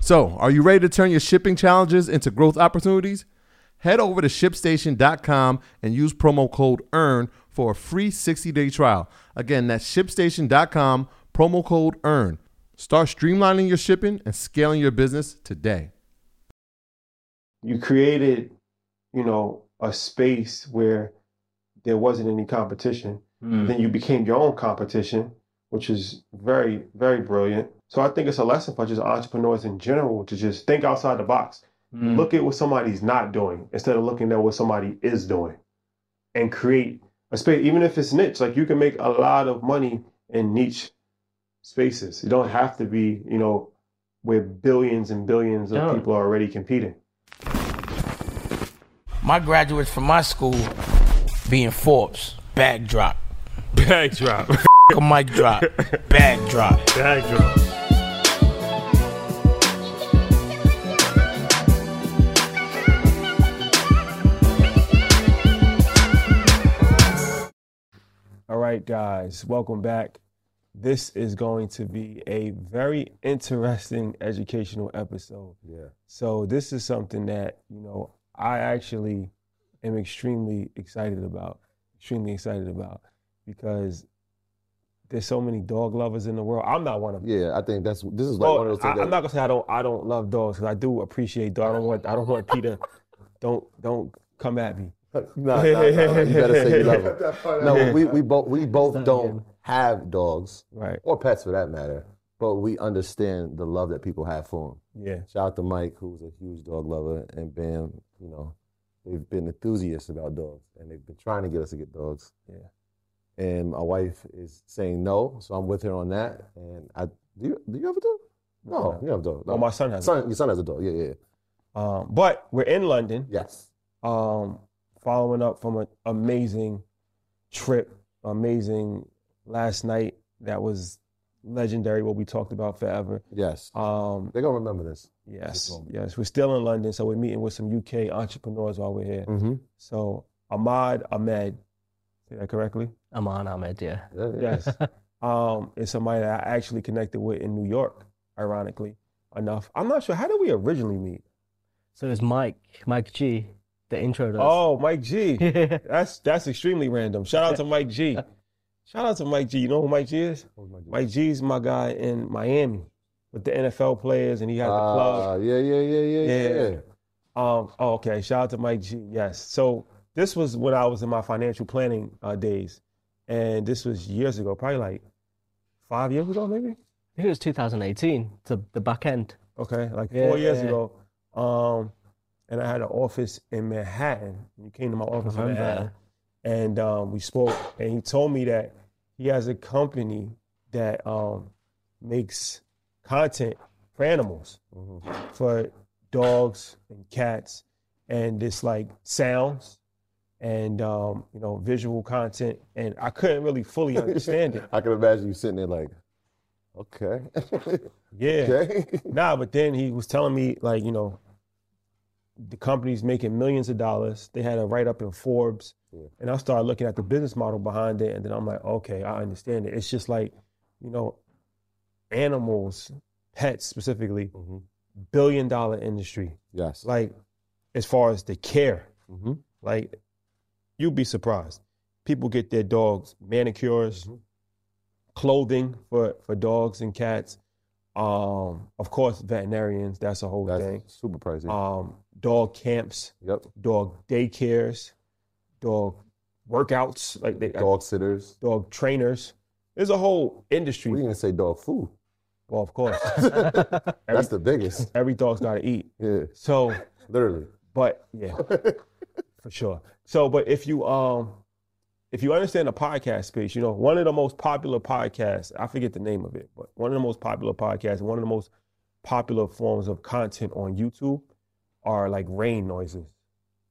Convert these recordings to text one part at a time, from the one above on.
So, are you ready to turn your shipping challenges into growth opportunities? Head over to shipstation.com and use promo code EARN for a free 60 day trial. Again, that's shipstation.com, promo code EARN. Start streamlining your shipping and scaling your business today. You created, you know, a space where there wasn't any competition. Mm. Then you became your own competition, which is very, very brilliant. So I think it's a lesson for just entrepreneurs in general to just think outside the box. Mm. Look at what somebody's not doing instead of looking at what somebody is doing and create a space, even if it's niche. Like you can make a lot of money in niche spaces. You don't have to be, you know, where billions and billions of Yeah. people are already competing. My graduates from my school being Forbes, backdrop. drop. Bag drop. A mic drop, bag drop. Bag drop. All right, guys, welcome back. This is going to be a very interesting educational episode. Yeah. So this is something that, you know, I actually am extremely excited about. Extremely excited about because there's so many dog lovers in the world. I'm not one of them. Yeah, I think that's this is like Well, one of those I, things. am not gonna say I don't I don't love dogs because I do appreciate dogs. I don't want I don't want Peter. Don't don't come at me. no, no, no, no, you better say you love them. No, we, we both we both don't have dogs Right. or pets for that matter, but we understand the love that people have for them. Yeah. Shout out to Mike, who's a huge dog lover, and Bam. You know, they've been enthusiasts about dogs, and they've been trying to get us to get dogs. Yeah. And my wife is saying no, so I'm with her on that. And I do you do you have a dog? No, you have a dog. No. My son has. son, your son has a dog. Yeah, yeah. Um, but we're in London. Yes. um, following up from an amazing trip, amazing last night that was legendary, what we talked about forever. Yes. Um, They're gonna remember this. yes, yes, we're still in London, so we're meeting with some UK entrepreneurs while we're here. Mm-hmm. So Ahmad Ahmed, say that correctly? Aman Ahmed, yeah. Yeah, yeah. Yes. um, is somebody that I actually connected with in New York, ironically enough. I'm not sure how did we originally meet. So it's Mike, Mike G, the intro to Oh, Mike G. That's that's extremely random. Shout out to Mike G. Shout out to Mike G. You know who Mike G is? Mike G G's my guy in Miami with the NFL players, and he had the club. Ah, yeah, yeah, yeah, yeah, yeah. Yeah. Um, oh, okay. Shout out to Mike G. Yes. So this was when I was in my financial planning uh, days, and this was years ago, probably like five years ago, maybe. I think it was 2018, to the back end. Okay, like Yeah, four years yeah. ago. Um, and I had an office in Manhattan. You came to my office in. Manhattan, and um, we spoke. And he told me that he has a company that um, makes content for animals, for dogs and cats, and it's like sounds and um, you know visual content. And I couldn't really fully understand it. I can imagine you sitting there like, okay, Yeah. okay. Nah, but then he was telling me like, you know, the company's making millions of dollars. They had a write up in Forbes. Yeah. And I started looking at the business model behind it. And then I'm like, okay, I understand it. It's just like, you know, animals, pets specifically, Mhm. billion dollar industry. Yes. Like, as far as the care, hmm like, you'd be surprised. People get their dogs manicures, Mhm. clothing for, for dogs and cats. Um, of course, veterinarians, that's a whole That's thing. super pricey. Um, dog camps, yep. dog daycares, dog workouts, like they Dog sitters. dog trainers. There's a whole industry. We didn't say dog food. Well, of course, That's the biggest. every dog's got to eat. Yeah, So, literally. but yeah, for sure. So, but if you um, if you understand the podcast space, you know one of the most popular podcasts. I forget the name of it, but one of the most popular podcasts, one of the most popular forms of content on YouTube are like rain noises.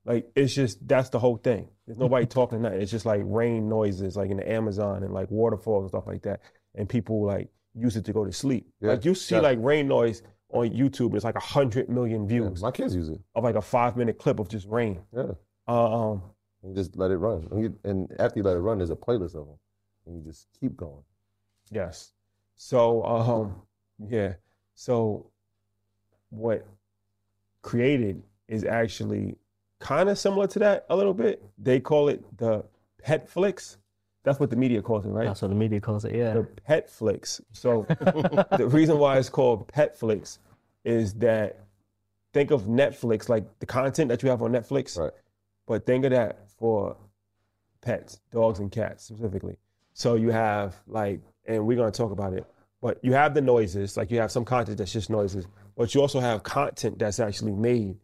Like it's just that's the whole thing. There's nobody talking nothing. It's just like rain noises, like in the Amazon and like waterfalls and stuff like that. And people like use it to go to sleep. Yeah, like you see yeah. like rain noise on YouTube. It's like a hundred million Yeah, views my kids use it. of like a five minute clip of just rain. Yeah. Um, And just let it run. And, you, and after you let it run, there's a playlist of them. And you just keep going. yes. So, um, yeah. So, what created is actually kind of similar to that a little bit. They call it the Petflix. That's what the media calls it, right? That's what the media calls it, yeah. the Petflix. So the reason why it's called Petflix is that think of Netflix like the content that you have on Netflix, Right. But think of that for pets, dogs and cats specifically. So you have like, and we're gonna talk about it, but you have the noises, like you have some content that's just noises, but you also have content that's actually made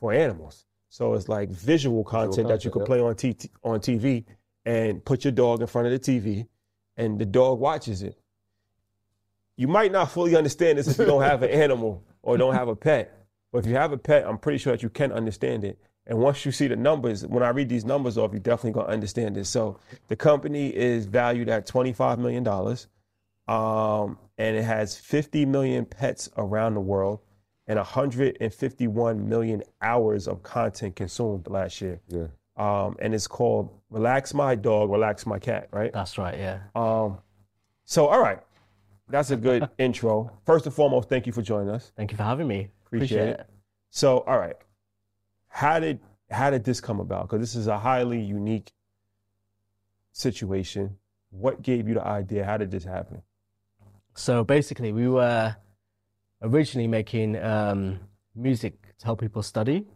for animals. So it's like visual content, that you content, could yep. play on t- on TV and put your dog in front of the TV and the dog watches it. you might not fully understand this if you don't have an animal or don't have a pet. But if you have a pet, I'm pretty sure that you can understand it. And once you see the numbers, when I read these numbers off, you're definitely gonna understand this. So the company is valued at $25 million. Um, and it has 50 million pets around the world and 151 million hours of content consumed last year. Yeah. Um, and it's called Relax My Dog, Relax My Cat, right? That's right. Yeah. Um, so, all right, that's a good intro. First and foremost, thank you for joining us. Thank you for having me. Appreciate it. So, all right, how did how did this come about? Because this is a highly unique situation. What gave you the idea? How did this happen? So basically, we were originally making um, music to help people study,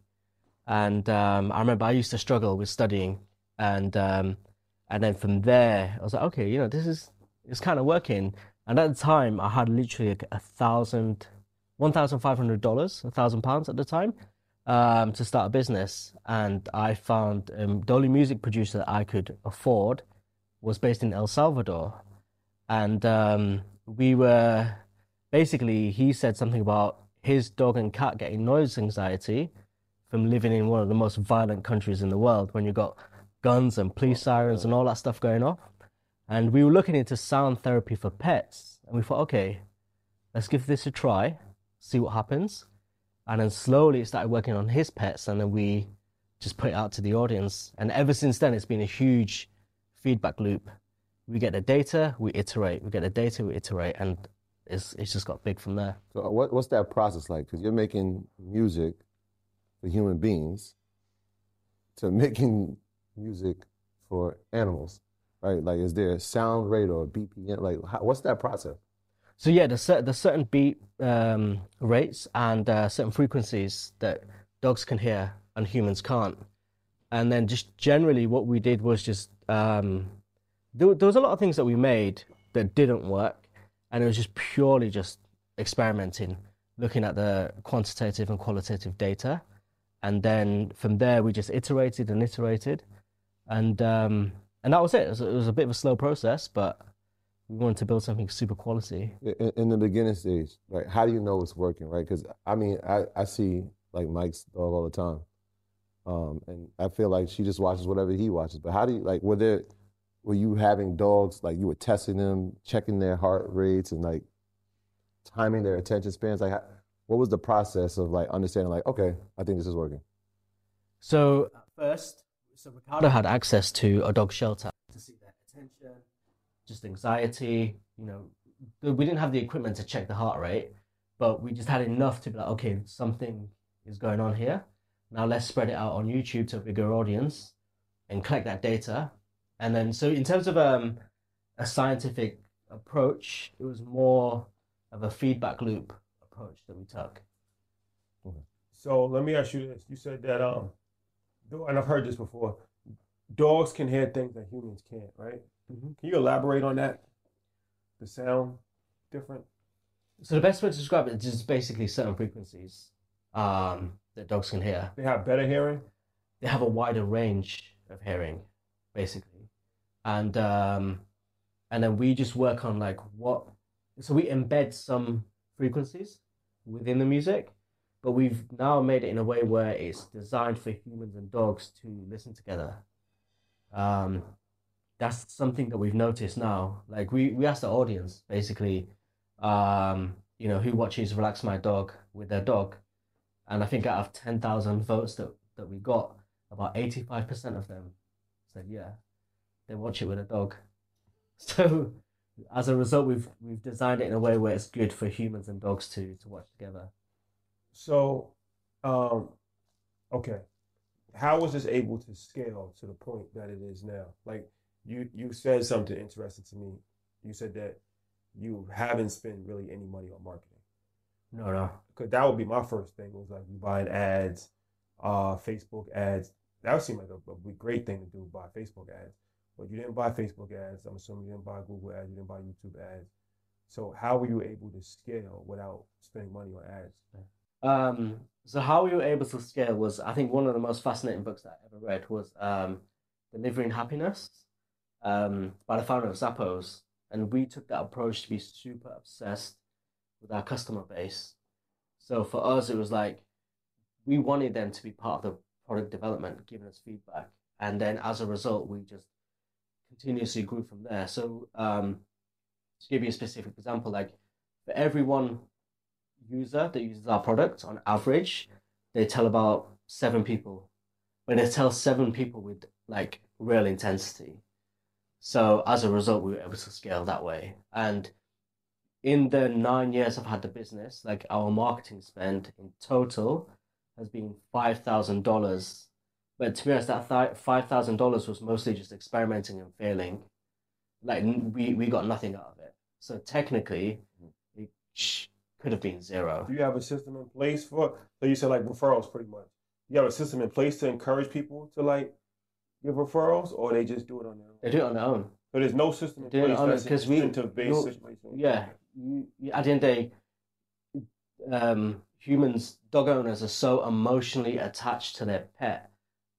and um, I remember I used to struggle with studying, and um, and then from there, I was like, okay, you know, this is it's kind of working. And at the time, I had literally a, a thousand, one thousand five hundred dollars, a thousand pounds at the time, um, to start a business. And I found um, the only music producer that I could afford was based in El Salvador, and um, we were basically he said something about his dog and cat getting noise anxiety from living in one of the most violent countries in the world when you've got guns and police sirens and all that stuff going off. And we were looking into sound therapy for pets, and we thought, okay, let's give this a try, see what happens. And then slowly it started working on his pets, and then we just put it out to the audience. And ever since then, it's been a huge feedback loop. We get the data, we iterate. We get the data, we iterate, and it's it's just got big from there. So what, what's that process like? Because you're making music for human beings to making music for animals, right? Like, is there a sound rate or BPM? Like, how, what's that process? So yeah, there's, cer- there's certain beat um, rates and uh, certain frequencies that dogs can hear and humans can't. And then just generally, what we did was just um, there, there was a lot of things that we made that didn't work, and it was just purely just experimenting, looking at the quantitative and qualitative data, and then from there we just iterated and iterated, and um, and that was it. It was, it was a bit of a slow process, but we wanted to build something super quality. in, in the beginning stage, right? How do you know it's working, right? Because I mean, I, I see like Mike's dog all the time, um, and I feel like she just watches whatever he watches. But how do you like? Were there, were you having dogs like you were testing them, checking their heart rates, and like timing their attention spans? Like, how, what was the process of like understanding? Like, okay, I think this is working. So first, so Ricardo had access to a dog shelter to see their attention, just anxiety. You know, we didn't have the equipment to check the heart rate, but we just had enough to be like, okay, something is going on here. Now let's spread it out on YouTube to a bigger audience and collect that data. And then, so in terms of um, a scientific approach, it was more of a feedback loop approach that we took. So let me ask you this: You said that um, and I've heard this before. Dogs can hear things that humans can't, right? Mhm. Can you elaborate on that? The sound different. So the best way to describe it is just basically certain frequencies um, that dogs can hear. They have better hearing. They have a wider range of hearing, basically, and um, and then we just work on like what. So we embed some frequencies within the music, but we've now made it in a way where it's designed for humans and dogs to listen together. Um, that's something that we've noticed now. Like we we asked the audience basically, um, you know, who watches Relax My Dog with their dog, and I think out of ten thousand votes that that we got, about eighty five percent of them said yeah, they watch it with a dog. So as a result, we've we've designed it in a way where it's good for humans and dogs to to watch together. So, um, okay, how was this able to scale to the point that it is now? Like you, you said something interesting to me. You said that you haven't spent really any money on marketing. No, no. Cause that would be my first thing. Was like you buying ads, uh, Facebook ads. That would seem like a, a great thing to do. Buy Facebook ads, but you didn't buy Facebook ads. I'm assuming you didn't buy Google ads. You didn't buy YouTube ads. So how were you able to scale without spending money on ads? Um, so how we were able to scale was, I think, one of the most fascinating books that I ever read was um, "Delivering Happiness" um, by the founder of Zappos, and we took that approach to be super obsessed with our customer base. So for us, it was like we wanted them to be part of the product development, giving us feedback, and then as a result, we just continuously grew from there. So um, to give you a specific example, like for every one user that uses our product, on average, they tell about seven people, but they tell seven people with like real intensity. So as a result, we were able to scale that way. And in the nine years I've had the business, like our marketing spend in total has been five thousand dollars. But to be honest, that th- five thousand dollars was mostly just experimenting and failing. Like we we got nothing out of it. So technically, mm-hmm. it could have been zero. Do you have a system in place for? So you said like referrals, pretty much. You have a system in place to encourage people to like give referrals, or they just do it on their own. They do it on their own. So there's no system in do it place on that's it 'cause we- no-. Yeah, at the end of the day, um, humans, dog owners, are so emotionally attached to their pet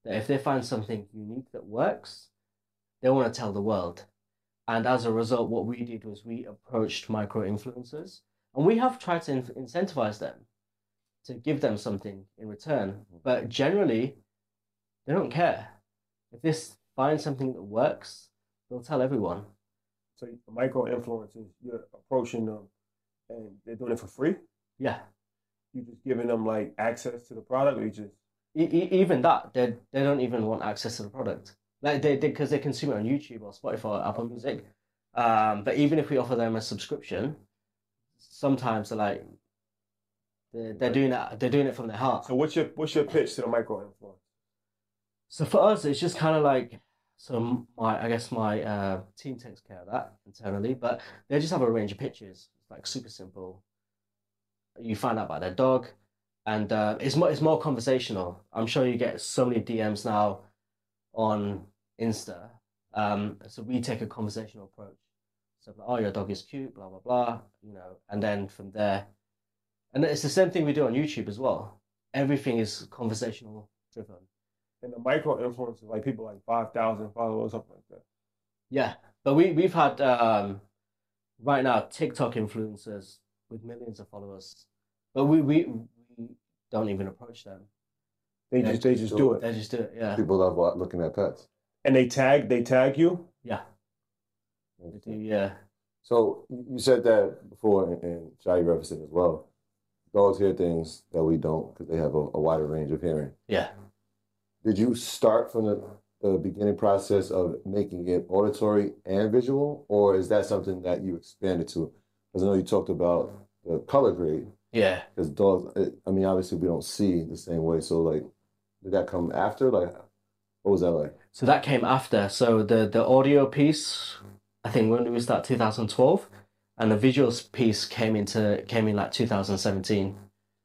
that if they find something unique that works, they want to tell the world. And as a result, what we did was we approached micro influencers, and we have tried to in- incentivize them to give them something in return. But generally, they don't care. If this finds something that works, they'll tell everyone. So micro influencers, you're approaching them, and they're doing it for free. Yeah. you're just giving them like access to the product, or you just E- e- even that they they don't even want access to the product like they because they, consume it on youtube or spotify or apple music um but even if we offer them a subscription sometimes they're like they're, they're doing it they're doing it from their heart so what's your what's your pitch to the micro influencer? So for us it's just kind of like so my i guess my uh team takes care of that internally but they just have a range of pictures it's like super simple you find out about their dog and uh, it's more it's more conversational. I'm sure you get so many DMs now on Insta. Um, so we take a conversational approach. So oh, your dog is cute, blah blah blah, you know, and then from there, and it's the same thing we do on YouTube as well. Everything is conversational driven. And the micro influencers, like people like five thousand followers, something like that. Yeah, but we we've had um, right now TikTok influencers with millions of followers, but we we, we don't even approach them. They Yeah, just they just do it, They just do it. Yeah, People love wa- looking at pets. and they tag they tag you. yeah, they. Yeah. So you you said that before, and- and Shai referenced it as well. Dogs hear things that we don't because they have a, a wider range of hearing. Yeah. Did you start from the, the beginning process of making it auditory and visual, or is that something that you expanded to? Because I know you talked about the color grade, Yeah. because dogs, I mean, obviously we don't see the same way. So, like, did that come after? Like, what was that like? So that came after. So the the audio piece, I think when was that 2012, and the visuals piece came into came in like 2017.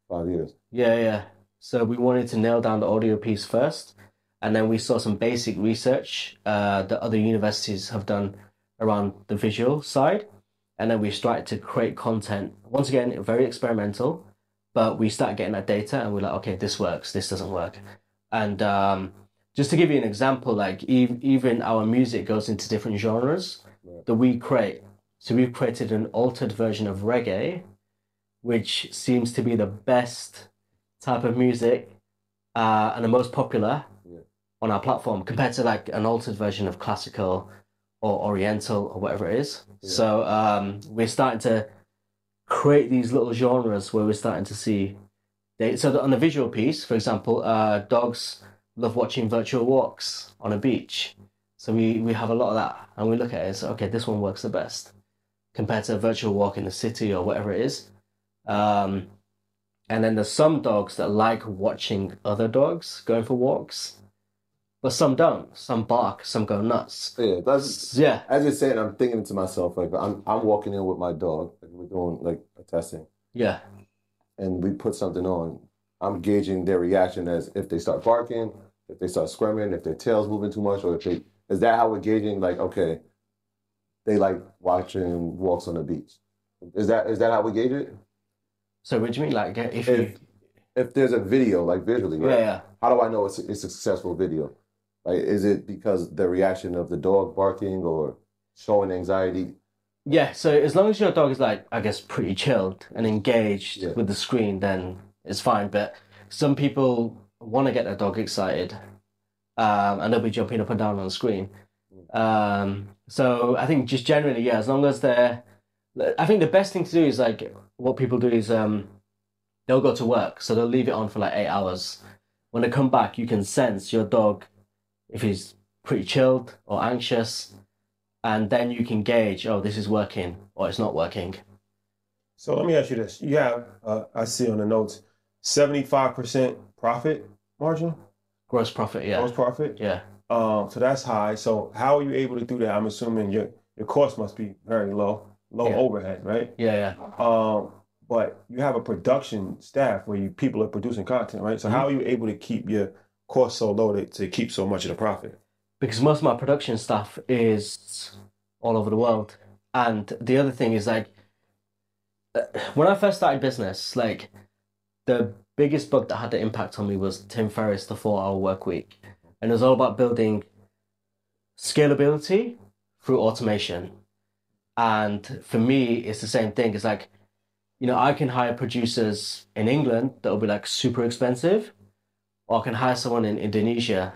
Five years. Yeah, yeah. So we wanted to nail down the audio piece first, and then we saw some basic research uh, that other universities have done around the visual side, and then we started to create content. Once again, very experimental, but we started getting that data, and we're like, okay, this works, this doesn't work, and um, just to give you an example, like ev- even our music goes into different genres that we create. So we've created an altered version of reggae, which seems to be the best type of music uh, and the most popular Yeah. on our platform compared to like an altered version of classical or oriental or whatever it is. Yeah. So um, we're starting to create these little genres where we're starting to see. They, so on the visual piece, for example, uh, dogs love watching virtual walks on a beach. So we, we have a lot of that, and we look at it and say, okay, this one works the best compared to a virtual walk in the city or whatever it is. Um, and then there's some dogs that like watching other dogs going for walks, but some don't. Some bark, some go nuts. Oh, yeah, that's Yeah, as you're saying. I'm thinking to myself like I'm I'm walking in with my dog. Like we're doing like a testing, yeah, and we put something on. I'm gauging their reaction as if they start barking, if they start squirming, if their tail's moving too much, or if they is that how we're gauging? Like okay, they like watching walks on the beach. Is that is that how we gauge it? So what do you mean? Like if you, If if there's a video like visually, yeah, right? yeah. How do I know it's it's a successful video? Like, is it because the reaction of the dog barking or showing anxiety? Yeah, so as long as your dog is like, I guess, pretty chilled and engaged Yeah. with the screen, then it's fine. But some people want to get their dog excited, um, and they'll be jumping up and down on the screen. Um, so I think just generally, yeah, as long as they're, I think the best thing to do is like what people do is um, they'll go to work, so they'll leave it on for like eight hours. When they come back, you can sense your dog if he's pretty chilled or anxious and then you can gauge, oh, this is working or it's not working. So let me ask you this: You have, uh, I see on the notes, seventy-five percent profit margin, Gross profit, yeah, gross profit. yeah. Um, so that's high. So how are you able to do that? I'm assuming your your cost must be very low, low Yeah. overhead, right? Yeah, yeah. Um, but you have a production staff where you people are producing content, right? So how are you able to keep your cost so low to, to keep so much of the profit? Because most of my production stuff is all over the world. And the other thing is like, uh, when I first started business, like the biggest book that had the impact on me was Tim Ferriss' The Four Hour Work Week. And it was all about building scalability through automation. And for me, it's the same thing. It's like, you know, I can hire producers in England that will be like super expensive, or I can hire someone in Indonesia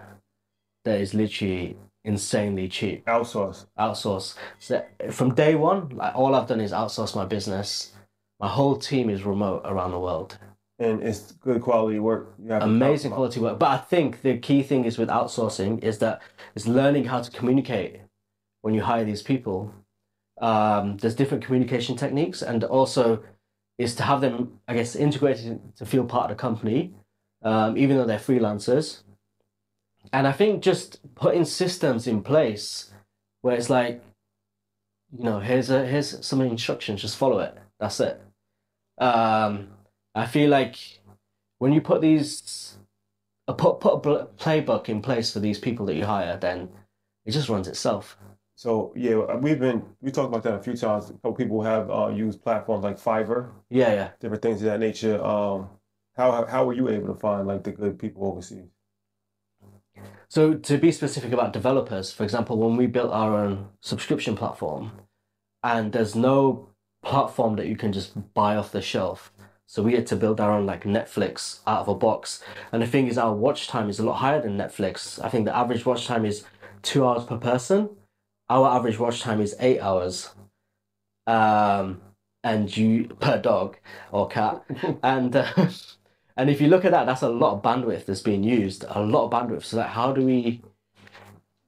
that is literally insanely cheap. Outsource. Outsource. So from day one, like all I've done is outsource my business. My whole team is remote around the world. And it's good quality work. You have Amazing quality work. But I think the key thing is with outsourcing is that it's learning how to communicate when you hire these people. Um, there's different communication techniques, and also is to have them, I guess, integrated to feel part of the company, um, even though they're freelancers. And I think just putting systems in place where it's like, you know, here's a here's some instructions, just follow it. That's it. Um, I feel like when you put these, uh, put put a playbook in place for these people that you hire, then it just runs itself. So yeah, we've been we talked about that a few times. A couple people have uh, used platforms like Fiverr, Yeah, yeah. different things of that nature. Um, how how were you able to find like the good people overseas? So to be specific about developers, for example, when we built our own subscription platform, and there's no platform that you can just buy off the shelf. So we had to build our own like Netflix out of a box. And the thing is our watch time is a lot higher than Netflix. I think the average watch time is two hours per person. Our average watch time is eight hours. Um and you per dog or cat. and uh, and if you look at that, that's a lot of bandwidth that's being used. A lot of bandwidth. So like how do we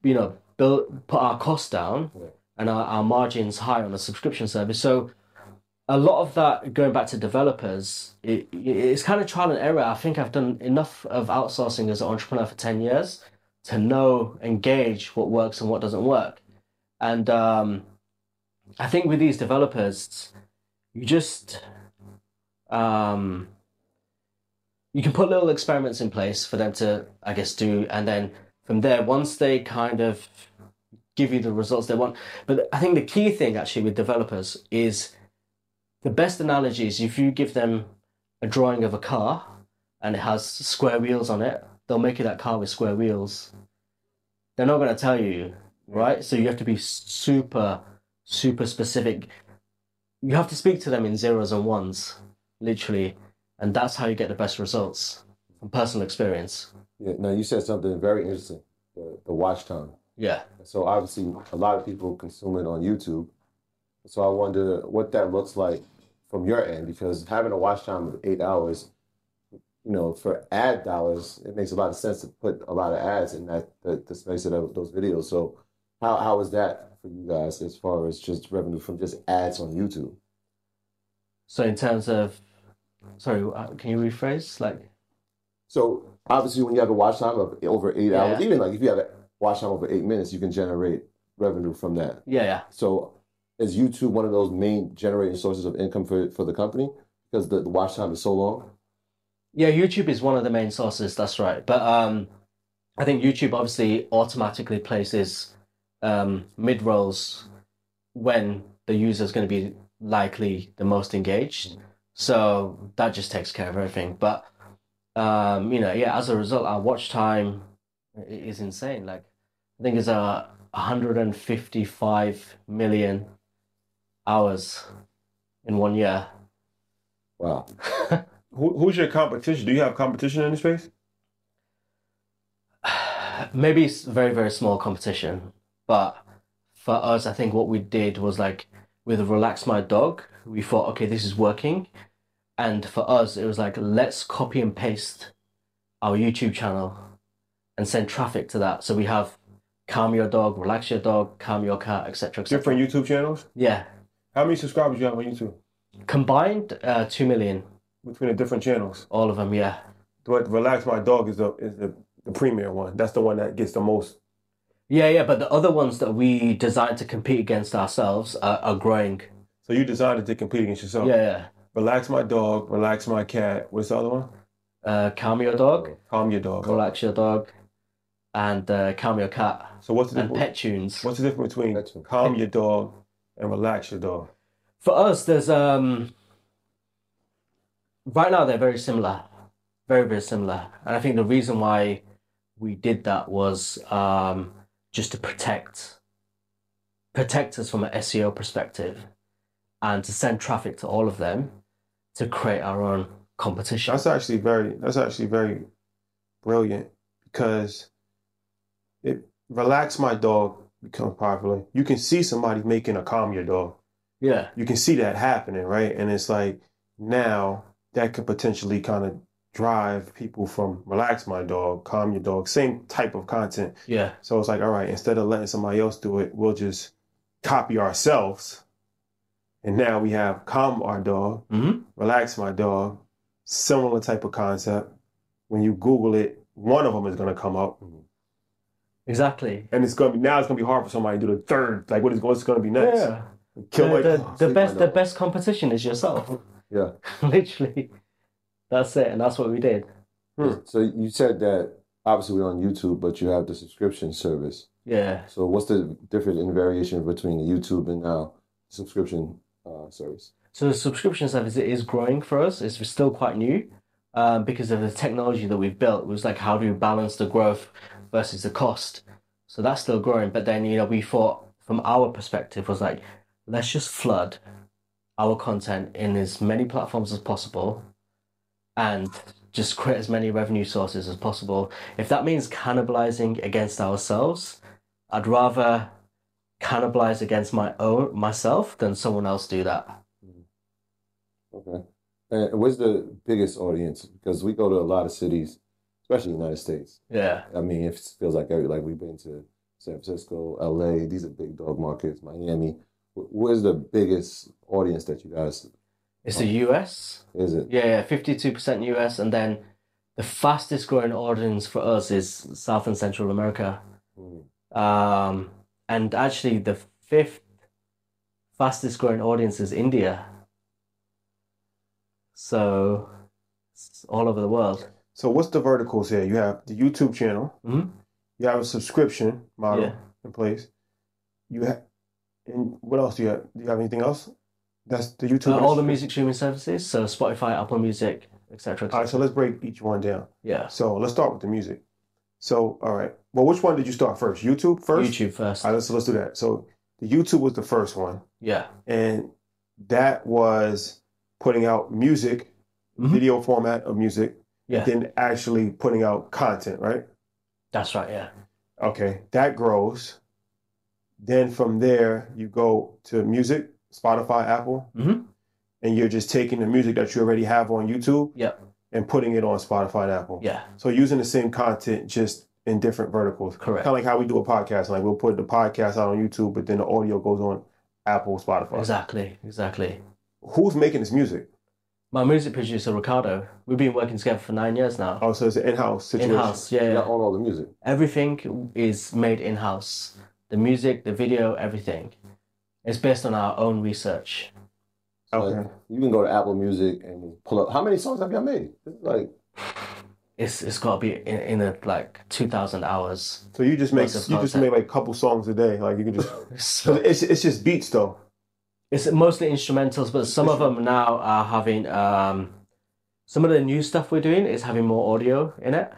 you know build put our costs down and our, our margins high on a subscription service. So a lot of that going back to developers, it, it's kind of trial and error. I think I've done enough of outsourcing as an entrepreneur for 10 years to know and gauge what works and what doesn't work. And um, I think with these developers, you just um, you can put little experiments in place for them to, I guess, do, and then from there, once they kind of give you the results they want. But I think the key thing actually with developers is the best analogy is if you give them a drawing of a car and it has square wheels on it, they'll make you that car with square wheels. They're not going to tell you, right? So you have to be super, super specific. You have to speak to them in zeros and ones, literally, and that's how you get the best results from personal experience. Yeah, now you said something very interesting. The, the watch time. Yeah. So obviously, a lot of people consume it on YouTube. So I wonder what that looks like from your end, because having a watch time of eight hours, you know, for ad dollars, it makes a lot of sense to put a lot of ads in that the, the space of those videos. So how how is that for you guys as far as just revenue from just ads on YouTube? So in terms of, sorry, uh, can you rephrase? Like, So obviously, when you have a watch time of over eight Yeah. hours, even like if you have a watch time over eight minutes, you can generate revenue from that. yeah, yeah. So is YouTube one of those main generating sources of income for, for the company because the, the watch time is so long? Yeah, YouTube is one of the main sources. That's right. But um, I think YouTube obviously automatically places um, mid rolls when the user is going to be likely the most engaged. So that just takes care of everything. But um, you know, yeah, as a result, our watch time is insane. Like I think it's a 155 million hours in one year. Wow. Who, who's your competition? Do you have competition in the space? Maybe it's very, very small competition, but for us, I think what we did was like with Relax My Dog, we thought, okay, this is working. And for us, it was like, let's copy and paste our YouTube channel and send traffic to that. So we have Calm Your Dog, Relax Your Dog, Calm Your Cat, etc. etc. Different YouTube channels? Yeah. How many subscribers you have on YouTube Combined, uh, 2 million. between the different channels? All of them, yeah. But Relax My Dog is the is the, the premier one. That's the one that gets the most. Yeah, yeah, but the other ones that we designed to compete against ourselves are, are growing. So you designed it to compete against yourself. Yeah, yeah. Relax My Dog, Relax My Cat. What's the other one? Uh, calm your dog, Calm Your Dog. relax your dog, and uh, calm your cat, So what's the and difference? pet tunes. What's the difference between Pet. Calm Your Dog and Relax Your Dog? For us, there's um. Right now, they're very similar, very very similar, and I think the reason why we did that was um just to protect protect us from an SEO perspective, and to send traffic to all of them, to create our own competition. That's actually very that's actually very brilliant because it relax my dog becomes popular. You can see somebody making a calm your dog. Yeah, You can see that happening, right? And it's like now that could potentially kind of drive people from relax my dog, calm your dog, same type of content. yeah, So it's like, all right, instead of letting somebody else do it, we'll just copy ourselves. And now we have calm our dog, hmm relax my dog, similar type of concept. When you Google it, one of them is going to come up, exactly. and it's going to be now it's going to be hard for somebody to do the third. Like, what is what's going to be next? Yeah. Kill the, like the, oh, the best the best competition is yourself. Yeah. Literally. That's it, and that's what we did. Hmm. So you said that obviously we're on YouTube, but you have the subscription service. Yeah. So what's the difference in variation between the YouTube and now subscription uh, service? So the subscription service is growing for us. It's still quite new, um, because of the technology that we've built. It was like how do we balance the growth versus the cost? So that's still growing. But then you know we thought from our perspective was like let's just flood our content in as many platforms as possible, and just create as many revenue sources as possible. If that means cannibalizing against ourselves, I'd rather cannibalize against my own myself than someone else do that. Mm. Okay. And where's the biggest audience? Because we go to a lot of cities, especially the United States. Yeah. I mean, it feels like every like we've been to San Francisco, LA. These are big dog markets. Miami. Wh- Where's the biggest audience that you guys? It's the US. Is it? Yeah, yeah, 52% US. And then the fastest growing audience for us is South and Central America. Mm. Um, and actually, the fifth fastest growing audience is India. So it's all over the world. So what's the verticals here? You have the YouTube channel. Mhm. You have a subscription model Yeah. in place. You have, and what else do you have? Do you have anything else? That's the YouTube. Uh, all the music streaming services, so Spotify, Apple Music, etc. All right, so let's break each one down. Yeah, So let's start with the music. So all right, well, which one did you start first? YouTube first. YouTube first. All right, let's let's do that. So the YouTube was the first one, Yeah, and that was putting out music, Mhm. video format of music, yeah, then actually putting out content, right? that's right. Yeah, Okay, that grows. Then from there, you go to music, Spotify, Apple, Mhm. and you're just taking the music that you already have on YouTube Yep. and putting it on Spotify and Apple. yeah, So using the same content just in different verticals. Correct. Kind of like how we do a podcast. Like we'll put the podcast out on YouTube, but then the audio goes on Apple, Spotify. exactly, exactly. Who's making this music? My music producer Ricardo. We've been working together for nine years now. Oh, so it's an in-house situation. In-house, yeah, You yeah. own all the music. Everything is made in house. The music, the video, everything. It's based on our own research. Okay. Like, you can go to Apple Music and pull up. How many songs have y'all made? It's like It's it's got to be in, in a, like two thousand hours. So you just make you just make like a couple songs a day. Like you can just. So it's it's just beats though. it's mostly instrumentals, but some of them now are having um, some of the new stuff we're doing is having more audio in it.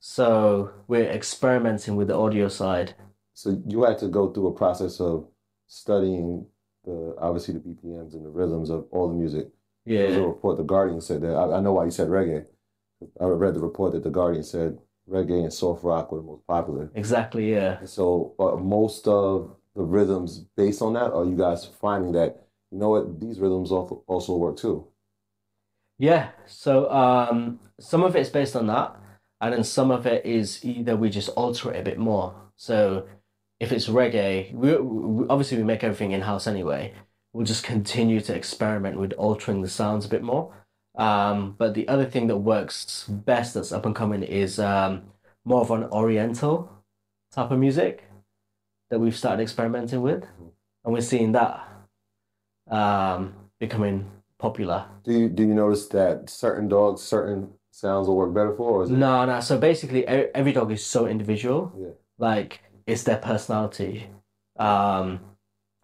So we're experimenting with the audio side. so you had to go through a process of studying the obviously the BPMs and the rhythms of all the music. There was a Yeah. report the Guardian said that. I, I know why you said reggae. I read the report that the Guardian said reggae and soft rock were the most popular. Exactly. Yeah. And so uh, most of the rhythms based on that, are you guys finding that you know what these rhythms also also work too? Yeah, so um, some of it's based on that, and then some of it is either we just alter it a bit more. So if it's reggae, we, we obviously we make everything in-house anyway. We'll just continue to experiment with altering the sounds a bit more. Um, but the other thing that works best that's up and coming is um, more of an oriental type of music that we've started experimenting with, and we're seeing that um, becoming popular. Do you do you notice that certain dogs, certain sounds will work better for, or is it No, no. So basically, e- every dog is so individual. Yeah. Like it's their personality. Um,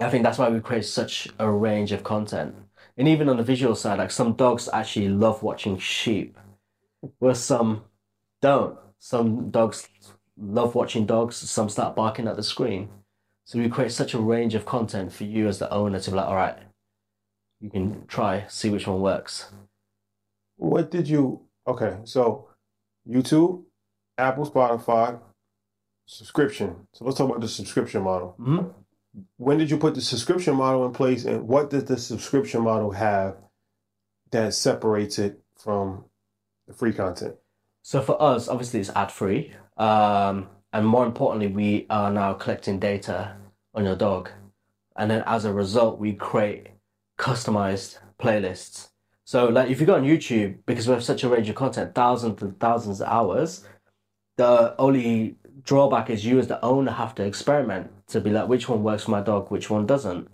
I think that's why we create such a range of content. And even on the visual side, like some dogs actually love watching sheep, where some don't. Some dogs love watching dogs. Some start barking at the screen. So we create such a range of content for you as the owner to be like, all right, you can try, see which one works. What did you? Okay, so YouTube, Apple, Spotify, subscription. So let's talk about the subscription model. Mhm. When did you put the subscription model in place, and what does the subscription model have that separates it from the free content? So for us, obviously it's ad free. Um, and more importantly, we are now collecting data on your dog. And then as a result, we create customized playlists. So like if you go on YouTube, because we have such a range of content, thousands and thousands of hours, the only drawback is you as the owner have to experiment to be like which one works for my dog, which one doesn't.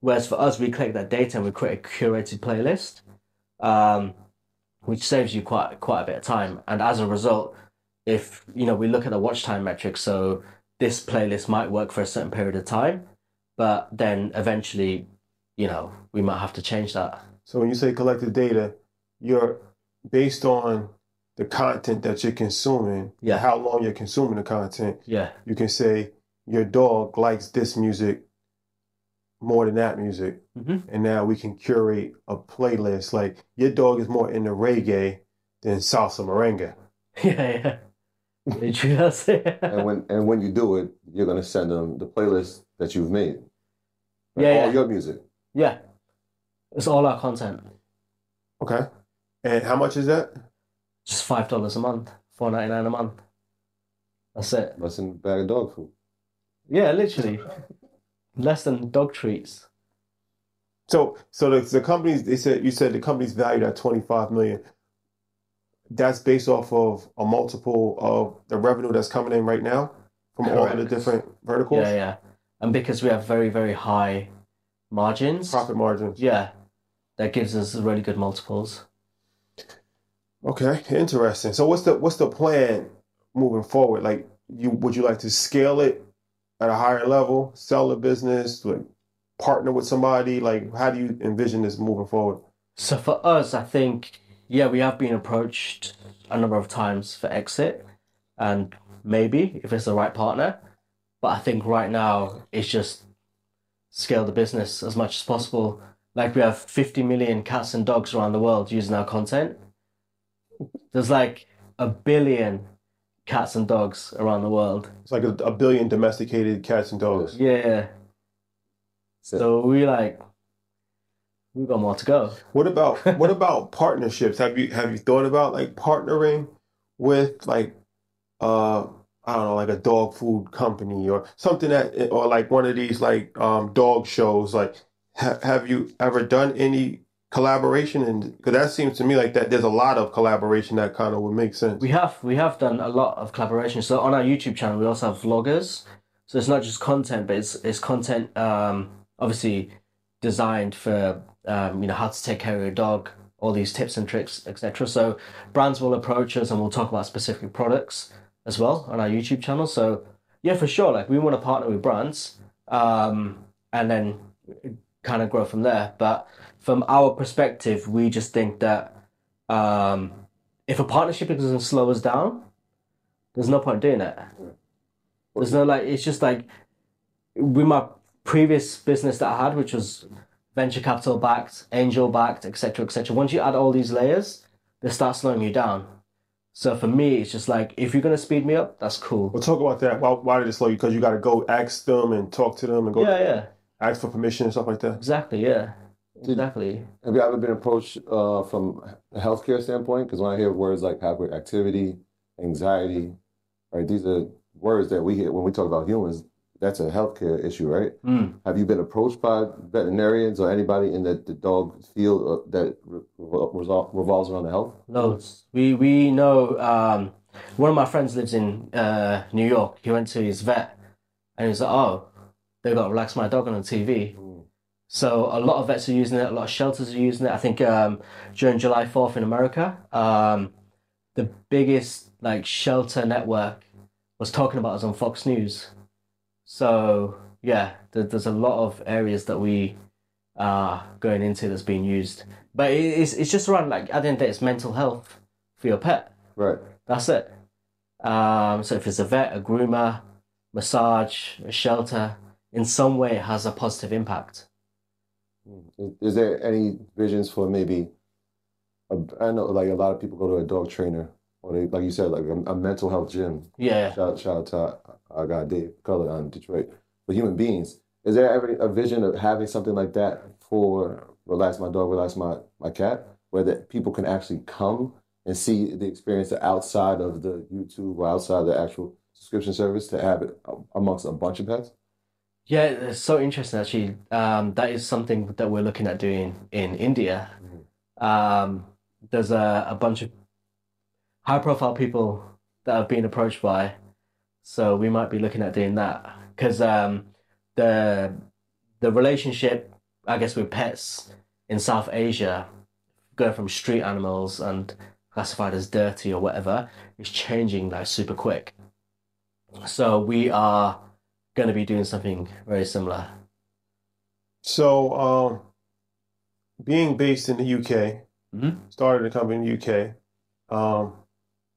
Whereas for us, we collect that data and we create a curated playlist. Um, which saves you quite quite a bit of time. And as a result, if you know we look at the watch time metric, so this playlist might work for a certain period of time, but then eventually, you know, we might have to change that. So when you say collected data, you're based on the content that you're consuming, Yeah. how long you're consuming the content. Yeah, You can say your dog likes this music more than that music, Mhm. and now we can curate a playlist. Like your dog is more into reggae than salsa merengue. yeah, yeah. Literally, that's it. and when and when you do it, you're gonna send them the playlist that you've made. Like, Yeah, all yeah. your music. yeah, it's all our content. Okay, and how much is that? Just five dollars a month, four ninety nine a month. That's it. That's in a bag of dog food. Yeah, literally, less than dog treats. So, so the, the companies they said you said the company's valued at twenty five million. That's based off of a multiple of the revenue that's coming in right now from all of the different verticals, Yeah, yeah, and because we have very very high margins. profit margins. Yeah, that gives us really good multiples. Okay, interesting. So, what's the what's the plan moving forward? Like, you would you like to scale it at a higher level, sell the business, like partner with somebody? Like, how do you envision this moving forward? So for us, I think, yeah, we have been approached a number of times for exit, and maybe if it's the right partner. But I think right now it's just scale the business as much as possible. Like we have 50 million cats and dogs around the world using our content. There's like a billion cats and dogs around the world. It's like a, a billion domesticated cats and dogs. Yeah. So we like, we got more to go. What about what about partnerships? Have you have you thought about like partnering with like uh I don't know like a dog food company or something that or like one of these like um dog shows like ha- have you ever done any collaboration and because that seems to me like that there's a lot of collaboration that kind of would make sense. We have we have done a lot of collaboration. So on our YouTube channel, we also have vloggers. So it's not just content, but it's it's content um, obviously designed for um, you know how to take care of your dog, all these tips and tricks, etc. So brands will approach us and we'll talk about specific products as well on our YouTube channel. So yeah, for sure, like we want to partner with brands um, and then kind of grow from there. But from our perspective, we just think that um, if a partnership doesn't slow us down, there's no point doing it. There's no like, it's just like with my previous business that I had, which was venture capital backed, angel backed, etc., etc. Once you add all these layers, they start slowing you down. So for me, it's just like if you're gonna speed me up, that's cool. We'll talk about that. Why, why did it slow you? Because you got to go ask them and talk to them and go Yeah, yeah, ask for permission and stuff like that. exactly, yeah, exactly. Have you ever been approached uh, from a healthcare standpoint? Because when I hear words like hyperactivity, anxiety, right, these are words that we hear when we talk about humans. That's a healthcare issue, right? Mm. Have you been approached by veterinarians or anybody in the, the dog field uh, that re- revol- revolves around the health? Loads. We we know. Um, one of my friends lives in uh, New York. He went to his vet, and he was like, "Oh, they got relax my dog on the TV." So a lot of vets are using it. A lot of shelters are using it. I think um, during July Fourth in America, um, the biggest like shelter network was talking about us on Fox News. So yeah, there, there's a lot of areas that we are going into that's being used. But it- it's it's just around like at the end of the day, it's mental health for your pet. Right. That's it. Um, so if it's a vet, a groomer, massage, a shelter, in some way it has a positive impact. Mm-hmm. Is, is there any visions for maybe? A, I know, like a lot of people go to a dog trainer, or they, like you said, like a, a mental health gym. Yeah. Shout, shout out to our guy Dave Cullen on Detroit. For human beings, is there ever a vision of having something like that for Relax My Dog, Relax My, my Cat, where that people can actually come and see the experience outside of the YouTube or outside the actual subscription service to have it amongst a bunch of pets? Yeah, it's so interesting actually. Um, that is something that we're looking at doing in India. Um, there's a, a bunch of high profile people that have been approached by, so we might be looking at doing that because um, the the relationship, I guess, with pets in South Asia, going from street animals and classified as dirty or whatever, is changing like super quick. So we are going to be doing something very similar. So, um, being based in the UK, Mhm. started a company in the UK, um,